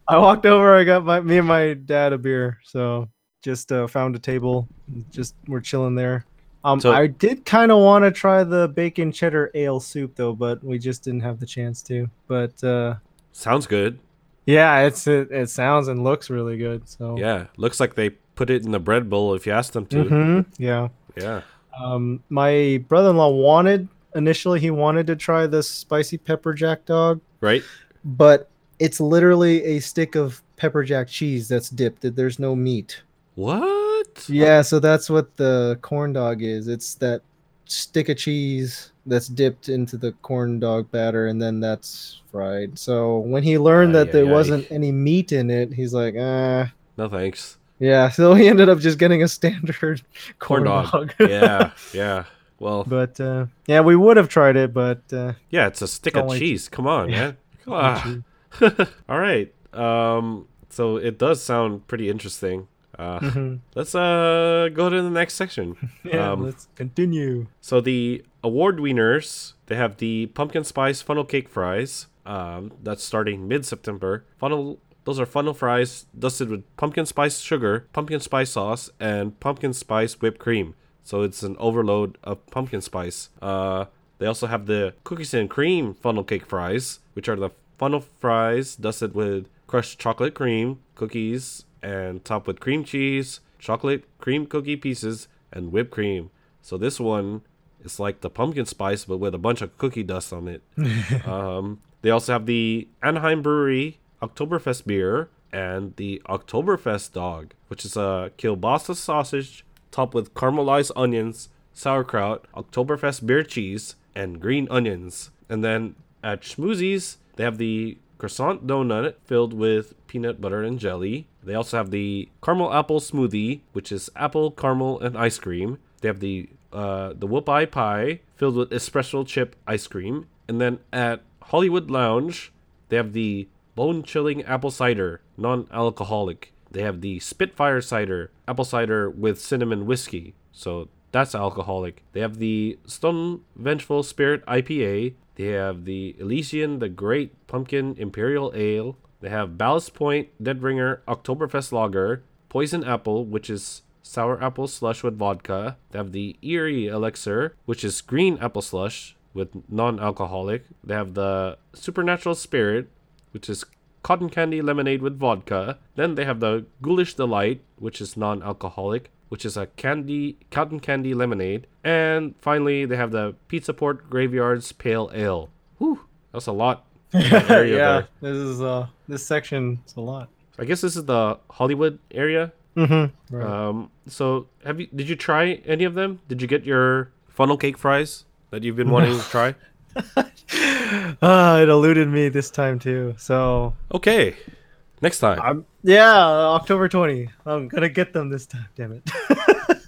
i walked over i got my me and my dad a beer so just uh, found a table just we're chilling there um, So- I did kind of want to try the bacon cheddar ale soup though, but we just didn't have the chance to. But uh, Sounds good. yeah, it's it, it sounds and looks really good. So Yeah, looks like they put it in the bread bowl if you asked them to. Mhm, yeah. Yeah. Um, my brother-in-law wanted initially he wanted to try this spicy pepper jack dog, Right? but it's literally a stick of pepper jack cheese that's dipped. There's no meat. What? Yeah, so that's what the corn dog is. It's that stick of cheese that's dipped into the corn dog batter and then that's fried. So when he learned Ay, that there ay, ay. wasn't any meat in it, he's like, ah. No thanks. Yeah, <laughs> so he ended up just getting a standard Corn <laughs> corn, dog. dog. yeah, <laughs> yeah. Well, but uh, yeah, we would have tried it, but uh, yeah, it's a stick of like- cheese. Come on, Yeah. man. Come on. All right. Um so it does sound pretty interesting. Uh mhm. let's uh go to the next section. yeah, Um, let's continue. So the award winners, they have the pumpkin spice funnel cake fries. Um, that's starting mid-September. Funnel, those are funnel fries dusted with pumpkin spice sugar, pumpkin spice sauce, and pumpkin spice whipped cream. So it's an overload of pumpkin spice. Uh, they also have the cookies and cream funnel cake fries, which are the funnel fries dusted with crushed chocolate cream, cookies, and topped with cream cheese, chocolate cream cookie pieces, and whipped cream. So this one is like the pumpkin spice, but with a bunch of cookie dust on it. <laughs> um, they also have the Anaheim Brewery Oktoberfest beer and the Oktoberfest dog, which is a kielbasa sausage topped with caramelized onions, sauerkraut, Oktoberfest beer cheese, and green onions. And then at Schmoozie's, they have the croissant donut filled with peanut butter and jelly. They also have the caramel apple smoothie, which is apple, caramel, and ice cream. They have the uh, the whoopie pie filled with espresso chip ice cream. And then at Hollywood Lounge, they have the bone chilling apple cider, non alcoholic. They have the Spitfire cider, apple cider with cinnamon whiskey. So that's alcoholic. They have the Stone Vengeful Spirit IPA. They have the Elysian the Great Pumpkin Imperial Ale. They have Ballast Point Dead Ringer Oktoberfest Lager, Poison Apple, which is sour apple slush with vodka. They have the Eerie Elixir, which is green apple slush with non-alcoholic. They have the Supernatural Spirit, which is cotton candy lemonade with vodka. Then they have the Ghoulish Delight, which is non-alcoholic, which is a candy cotton candy lemonade. And finally, they have the Pizza Port Graveyards Pale Ale. Whew, that's a lot. that <laughs> yeah, there. this is uh this section is a lot. I guess this is the Hollywood area. Mm-hmm. Right. Um, so have you? Did you try any of them? Did you get your funnel cake fries that you've been wanting to try? <laughs> <laughs> ah, it eluded me this time too. So Okay, next time I'm yeah, October twenty. I'm gonna get them this time. Damn it.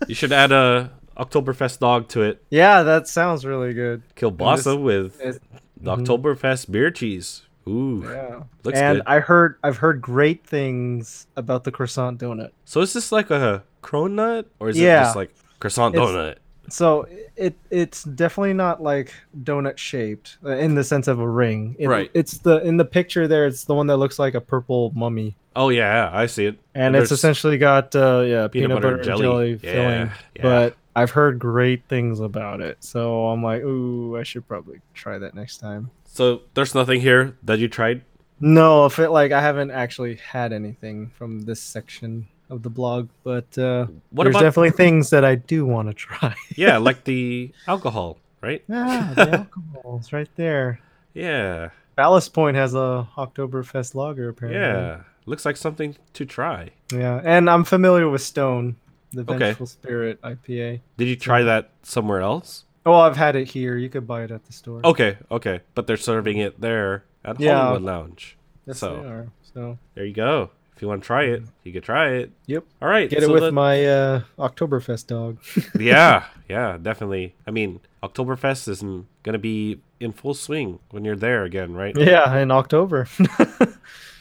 <laughs> you should add a Oktoberfest dog to it. yeah, that sounds really good. Kielbasa with It's- the Oktoberfest beer cheese. Ooh, yeah. looks and good. I heard I've heard great things about the croissant donut. so is this like a cronut or is it just like croissant It's- donut? So it it's definitely not like donut shaped uh, in the sense of a ring. It- Right. It's the in the picture there. It's the one that looks like a purple mummy, Oh yeah, I see it. and it's essentially got uh, yeah peanut, butter, and jelly, Yeah, filling. yeah. But I've heard great things about it, so I'm like, ooh, I should probably try that next time. So there's nothing here that you tried. No, if it like I haven't actually had anything from this section of the blog, but uh, What there's about definitely things that I do want to try. <laughs> yeah, like the <laughs> alcohol, right? ah, the <laughs> alcohol's right there. Yeah, Ballast Point has a Oktoberfest lager apparently. yeah. Looks like something to try. Yeah, and I'm familiar with Stone, the Okay. Vengeful Spirit IPA. Did you try that somewhere else? Oh, I've had it here. You could buy it at the store. Okay, okay. But they're serving it there at Yeah. Hollywood Lounge. yes, so- they are. So, There you go. If you want to try it, you could try it. yep. All right. Get it with my uh, Oktoberfest dog. <laughs> yeah, yeah, definitely. I mean, Oktoberfest isn't gonna be in full swing when you're there again, right? yeah, in October. <laughs>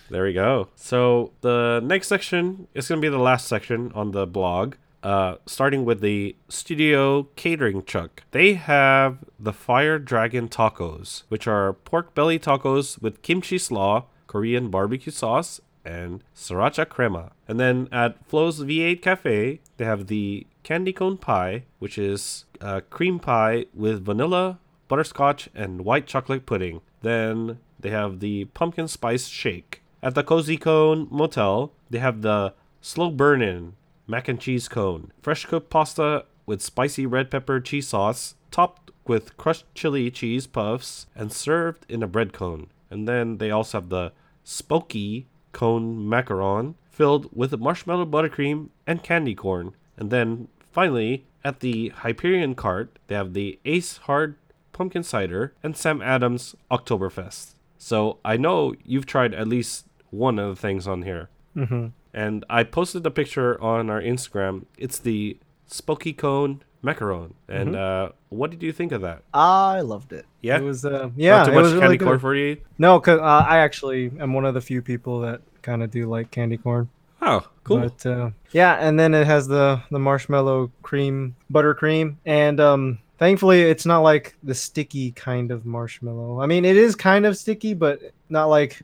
There we go. So the next section is going to be the last section on the blog, uh, starting with the studio catering chuck. They have the Fire Dragon tacos, which are pork belly tacos with kimchi slaw, Korean barbecue sauce, and sriracha crema. And then at Flo's V8 Cafe, they have the candy cone pie, which is a cream pie with vanilla, butterscotch, and white chocolate pudding. Then they have the pumpkin spice shake. At the Cozy Cone Motel, they have the slow burn-in mac and cheese cone, fresh cooked pasta with spicy red pepper cheese sauce, topped with crushed chili cheese puffs, and served in a bread cone. And then they also have the Spooky Cone Macaron, filled with marshmallow buttercream and candy corn. And then finally, at the Hyperion cart, they have the Ace Hard Pumpkin Cider and Sam Adams Oktoberfest. So I know you've tried at least one of the things on here. hmm And I posted a picture on our Instagram. It's the Spooky Cone Macaron. And uh, what did you think of that? I loved it. Yeah? It was uh, yeah, Not too it much was candy really corn good. for you? No, cause uh, I actually am one of the few people that kind of do like candy corn. Oh, cool. But uh, yeah, and then it has the the marshmallow cream, buttercream, and um, thankfully it's not like the sticky kind of marshmallow. I mean, it is kind of sticky, but not like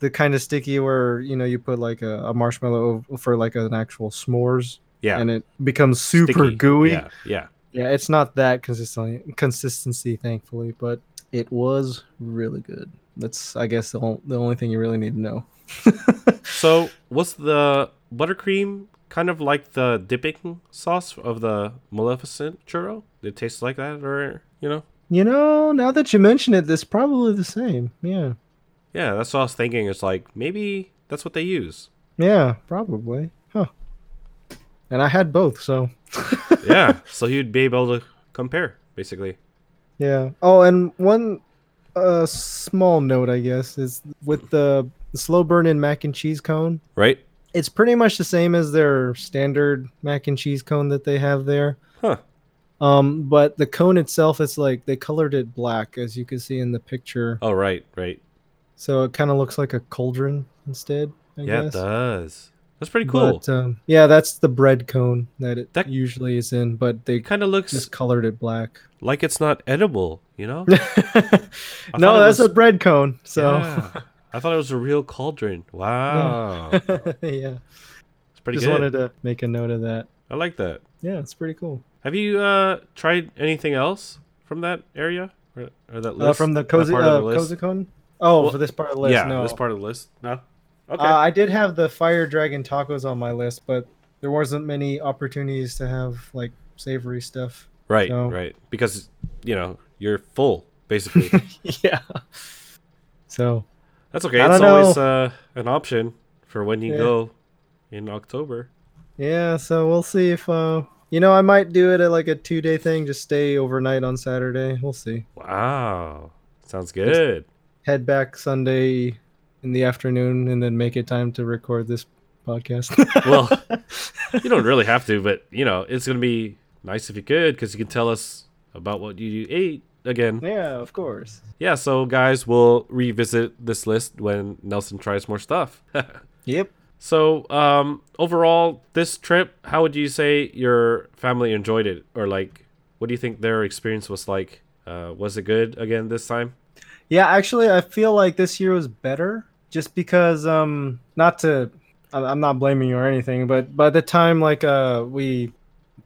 the kind of sticky where you know you put like a, a marshmallow for like an actual s'mores, yeah. and it becomes super Sticky. gooey. Yeah, yeah. Yeah, it's not that consistently consistency, thankfully, but it was really good. That's I guess the, ol- the only thing you really need to know. <laughs> So was the buttercream kind of like the dipping sauce of the Maleficent churro? Did it taste like that, or you know? you know, now that you mention it, it's probably the same. Yeah. Yeah, that's what I was thinking. It's like maybe that's what they use. Yeah, probably. And I had both, so <laughs> yeah, so you'd be able to compare basically. yeah. Oh, and one uh small note, I guess, is with the, the slow burn in mac and cheese cone. Right? It's pretty much the same as their standard mac and cheese cone that they have there. Huh. Um, but the cone itself, it's like they colored it black, as you can see in the picture. Oh, right, right. So it kind of looks like a cauldron instead. I yeah, guess. it does. That's pretty cool. But, um, yeah, that's the bread cone that it That- usually is in, but they kind of looks just colored it black. like it's not edible, you know? <laughs> no, that's was- a bread cone. So Yeah. I thought it was a real cauldron. <laughs> Wow. <laughs> yeah, It's pretty just good. wanted to make a note of that. I like that. Yeah, it's pretty cool. Have you uh tried anything else from that area or, or that list? Uh, from the cozy, uh, the cozy cone. Oh, Well, for this part of the list, yeah, no. this part of the list. No. Okay. Uh, I did have the fire dragon tacos on my list, but there wasn't many opportunities to have like savory stuff. right, so- right. Because you know you're full, basically. <laughs> yeah. So That's okay. It's always uh, an option for when you Yeah. go in October. yeah, so we'll see if uh you know I might do it at like a two day thing, just stay overnight on Saturday. We'll see. Wow, sounds good. Head back Sunday in the afternoon and then make it time to record this podcast. <laughs> Well, <laughs> you don't really have to, but you know it's gonna be nice if you could, because you can tell us about what you ate again. yeah, of course. Yeah, so guys, we'll revisit this list when Nelson tries more stuff. <laughs> Yep. so, um, overall, this trip, how would you say your family enjoyed it, or like, what do you think their experience was like? Uh, was it good again this time? Yeah, actually, I feel like this year was better just because, um, not to, I'm not blaming you or anything, but by the time like uh we,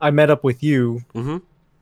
I met up with you, Mm-hmm.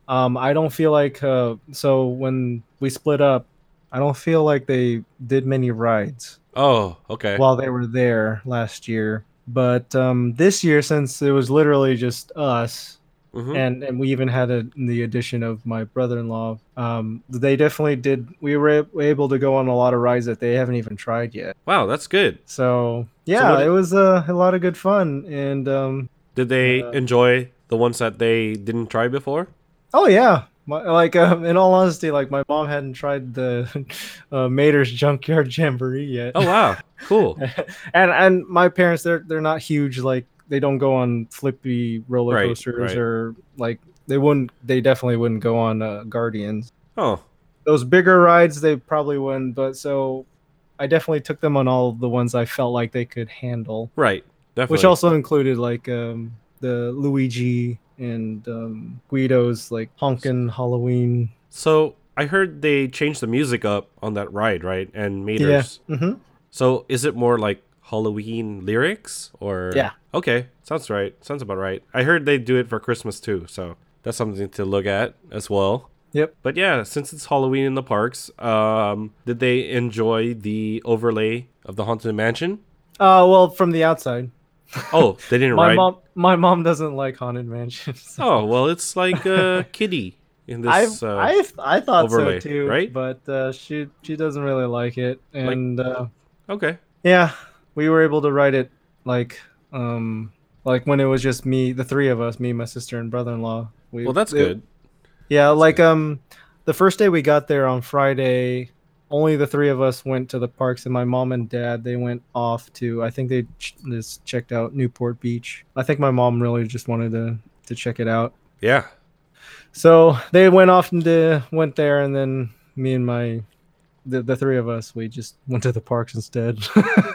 um, I don't feel like uh, so when we split up, I don't feel like they did many rides Oh, okay. while they were there last year. But um, this year, since it was literally just us, Mhm. and and we even had a, the addition of my brother-in-law um they definitely did we were able to go on a lot of rides that they haven't even tried yet Wow, that's good. so yeah did- it was uh, a lot of good fun and um Did they Uh, enjoy the ones that they didn't try before? oh yeah my, like um, in all honesty like my mom hadn't tried the <laughs> uh, mater's junkyard jamboree yet Oh wow, cool. <laughs> and and my parents they're they're not huge like they don't go on flippy roller Right, coasters right. or like they wouldn't they definitely wouldn't go on uh, guardians Oh, those bigger rides they probably wouldn't but so i definitely took them on all the ones i felt like they could handle right, definitely. which also included like um the luigi and um guido's like honkin halloween So I heard they changed the music up on that ride, right? And yeah meters. hmm So is it more like Halloween lyrics or? Yeah. Okay, sounds right. Sounds about right. I heard they do it for Christmas too, so that's something to look at as well. Yep. But yeah, since it's Halloween in the parks, um, did they enjoy the overlay of the haunted mansion? uh well from the outside <laughs> Oh, they didn't <laughs> my ride. mom my mom doesn't like haunted mansions <laughs> Oh well, it's like uh, Kitty in this. I've, uh, I've I thought overlay, so too, right? But uh, she she doesn't really like it, and uh, okay. yeah, we were able to write it like um like when it was just me, the three of us, me, my sister, and brother-in-law. We, Well, that's it- good. Yeah, like um, the first day we got there on Friday, only the three of us went to the parks, and my mom and dad they went off to. I think they ch- just checked out Newport Beach. I think my mom really just wanted to to check it out. Yeah. So they went off and went there, and then me and my the, the three of us we just went to the parks instead. <laughs>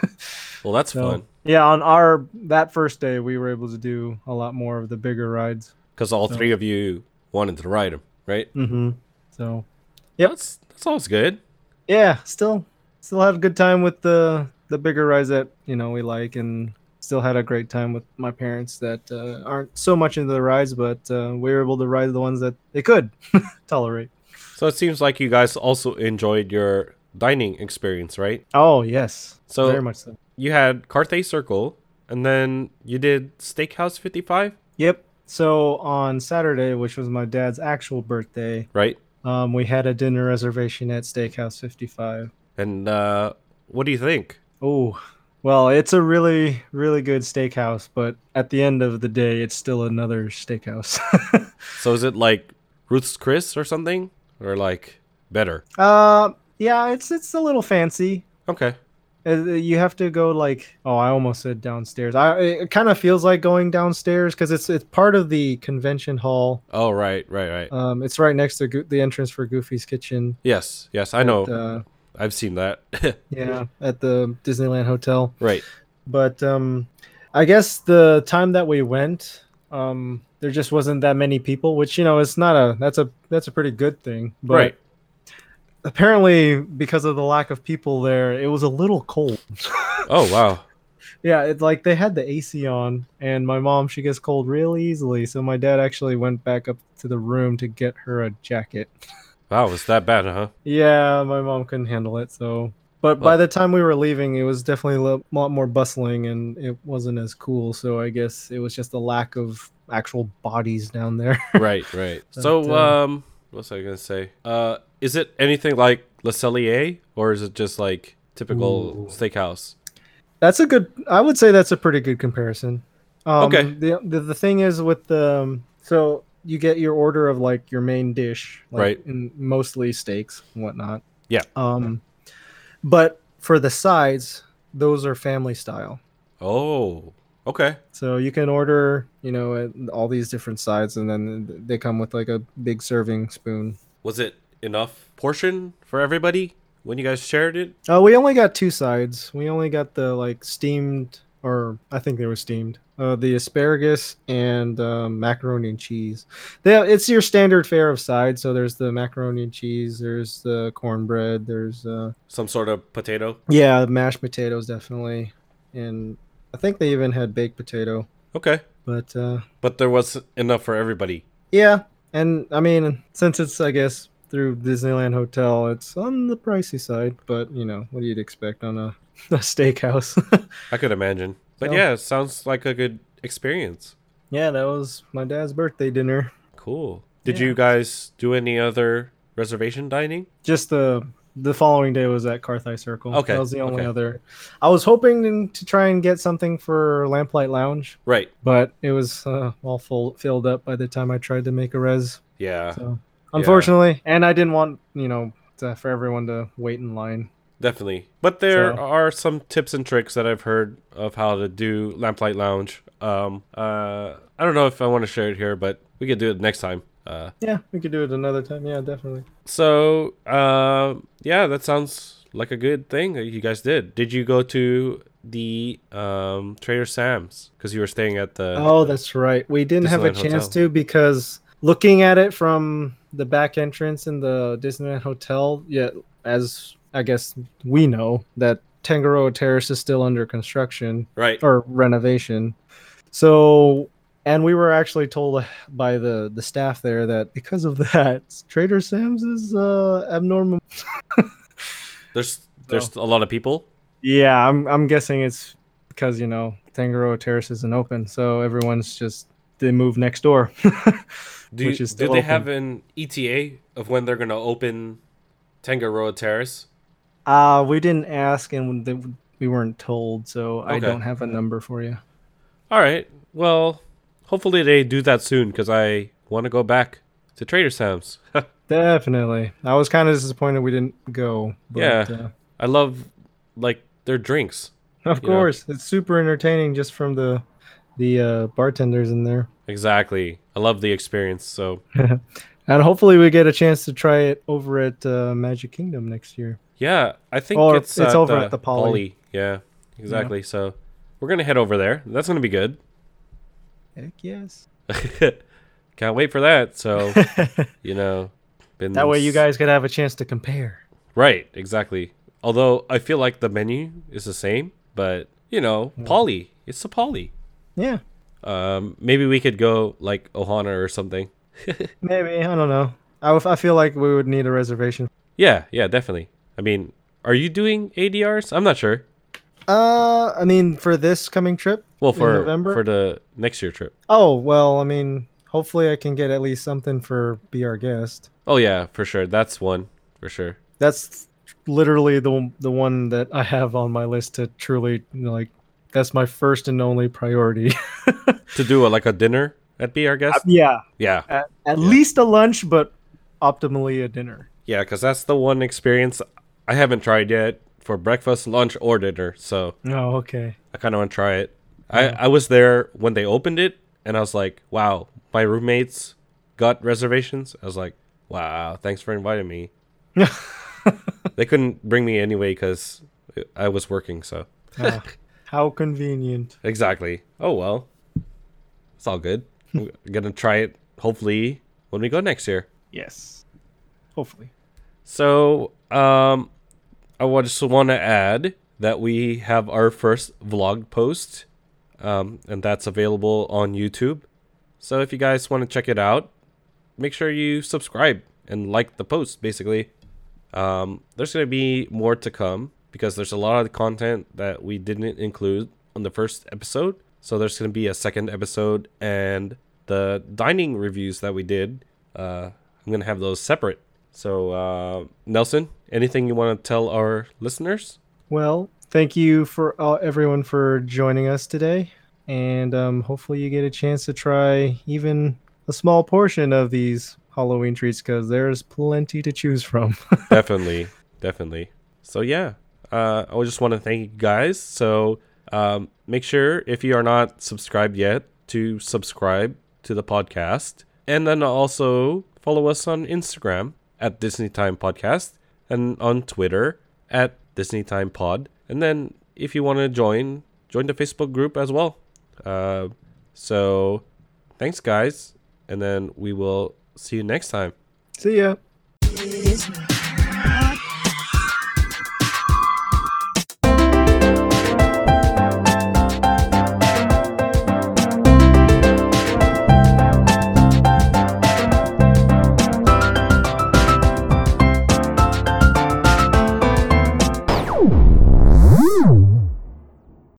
Well, that's So, fun yeah, on our that first day we were able to do a lot more of the bigger rides. because all so- three of you wanted to ride them, right? Mm-hmm. So Yep. That's that's always good. yeah, still still had a good time with the the bigger rides that you know we like, and still had a great time with my parents that uh, aren't so much into the rides, but uh, we were able to ride the ones that they could <laughs> tolerate. So it seems like you guys also enjoyed your dining experience, right? Oh yes, So very much so. You had Carthay Circle, and then you did Steakhouse 55, Yep. So on Saturday, which was my dad's actual birthday, right? um, we had a dinner reservation at Steakhouse 55. And uh, what do you think? Oh, well, it's a really, really good steakhouse, but at the end of the day, it's still another steakhouse. <laughs> So is it like Ruth's Chris or something, or like better? uh, yeah, it's it's a little fancy. Okay. Uh, You have to go like oh, I almost said downstairs. I it kind of feels like going downstairs because it's it's part of the convention hall. Oh right, right, right. Um, it's right next to Go- the entrance for Goofy's Kitchen. yes, yes, I know. At, uh, I've seen that. <laughs> yeah, at the Disneyland Hotel. right. But um, I guess the time that we went, um, there just wasn't that many people, which you know it's not a that's a that's a pretty good thing. But Right. Apparently, because of the lack of people there, it was a little cold. <laughs> Oh wow. yeah, it's like they had the AC on, and my mom she gets cold real easily. So my dad actually went back up to the room to get her a jacket. Wow, was that bad, huh? Yeah, my mom couldn't handle it. So, but by the time we were leaving, it was definitely a lot more bustling, and it wasn't as cool. So I guess it was just a lack of actual bodies down there. <laughs> right, right. So, But, uh, um, what was I gonna say? Uh, is it anything like Le Cellier, or is it just like typical Ooh. steakhouse? that's a good. I would say that's a pretty good comparison. Um, Okay. The, the the thing is with the um, so you get your order of like your main dish, like, Right. And mostly steaks and whatnot. Yeah. Um, but for the sides, those are family style. Oh, okay. So you can order, you know, uh, all these different sides, and then they come with like a big serving spoon. Was it enough portion for everybody when you guys shared it? Uh, we only got two sides. We only got the like steamed, or I think they were steamed. Uh, the asparagus and um, macaroni and cheese. They, it's your standard fare of sides. So there's the macaroni and cheese. There's the cornbread. There's uh, Some sort of potato. yeah, mashed potatoes definitely, and I think they even had baked potato. Okay, But uh, but there was enough for everybody. Yeah, and I mean, since it's I guess through Disneyland Hotel, it's on the pricey side, but you know what do you'd expect on a, <laughs> a steakhouse. <laughs> I could imagine. But So- yeah, it sounds like a good experience. yeah, that was my dad's birthday dinner. Cool. Did Yeah. you guys do any other reservation dining? Just the the following day was at Carthay Circle. Okay, that was the only okay. other. I was hoping to try and get something for Lamplight Lounge, Right. but it was uh, all full filled up by the time I tried to make a res. Yeah, So unfortunately, and I didn't want you know to, for everyone to wait in line. definitely. But there So- are some tips and tricks that I've heard of how to do Lamplight Lounge. Um, uh, I don't know if I want to share it here, but we could do it next time. Uh, Yeah, we could do it another time. Yeah, definitely. so uh, yeah, that sounds like a good thing that you guys did. Did you go to the um, Trader Sam's because you were staying at the? Oh, that's right. We didn't have a Disneyland chance Hotel. to because looking at it from the back entrance in the Disneyland Hotel, yeah, as I guess we know that Tangaroa Terrace is still under construction right. or renovation. So, and we were actually told by the the staff there that because of that, Trader Sam's is uh abnormal. <laughs> There's there's a lot of people. Yeah, I'm I'm guessing it's because you know Tangaroa Terrace isn't open, so everyone's just they move next door. <laughs> Do, which you, do they open. have an ETA of when they're gonna open Tangaroa Terrace? Uh, we didn't ask and we weren't told, so I don't have a number for you. All right. Well, hopefully they do that soon because I want to go back to Trader Sam's. <laughs> Definitely. I was kind of disappointed we didn't go. But, Yeah. Uh, I love like their drinks. of You know. course, it's super entertaining just from the the uh, bartenders in there, Exactly. I love the experience. So <laughs> and hopefully we get a chance to try it over at uh, Magic Kingdom next year. yeah, I think Or it's, it's over the at the Poly. Yeah, exactly. So we're gonna head over there. That's gonna be good. Heck yes. <laughs> Can't wait for that. So <laughs> you know, been that way you guys could have a chance to compare. Right, exactly. Although I feel like the menu is the same, but you know, Poly, it's a Poly. Yeah, Um, maybe we could go like Ohana or something. <laughs> maybe I don't know. I, I feel like we would need a reservation. Yeah, yeah, definitely. I mean, are you doing ADRs? I'm not sure. Uh, I mean, for this coming trip. Well, for November? for the next year trip. Oh well, I mean, hopefully I can get at least something for be our guest. Oh yeah, for sure. That's one for sure. That's literally the the one that I have on my list to truly you know, like. That's my first and only priority. <laughs> To do a, like a dinner at Be Our Guest. Uh, yeah, Yeah, at, at least a lunch, but optimally a dinner. yeah, because that's the one experience I haven't tried yet for breakfast, lunch, or dinner. So Oh, okay. I kind of want to try it. I I was there when they opened it, and I was like, wow, my roommates got reservations. I was like, wow, thanks for inviting me. <laughs> they couldn't bring me anyway because I was working. So Ah, how convenient. exactly. Oh well, it's all good. <laughs> We're gonna try it hopefully when we go next year. Yes. Hopefully. So, um, I just want to add that we have our first vlog post, um, and that's available on YouTube. So if you guys want to check it out, make sure you subscribe and like the post. Basically, um, there's gonna be more to come because there's a lot of content that we didn't include on the first episode. So there's gonna be a second episode and the dining reviews that we did. Uh, I'm gonna have those separate. So, uh, Nelson, anything you want to tell our listeners? Well, thank you for uh, everyone for joining us today, and um, hopefully you get a chance to try even a small portion of these Halloween treats because there's plenty to choose from. <laughs> definitely, definitely. So yeah, uh, I just want to thank you guys. So um, make sure if you are not subscribed yet to subscribe to the podcast, and then also follow us on Instagram at Disney Time Podcast and on Twitter at Disney Time Pod. And then if you want to join, join the Facebook group as well. Uh, so thanks, guys, and then we will see you next time. See ya. Disney.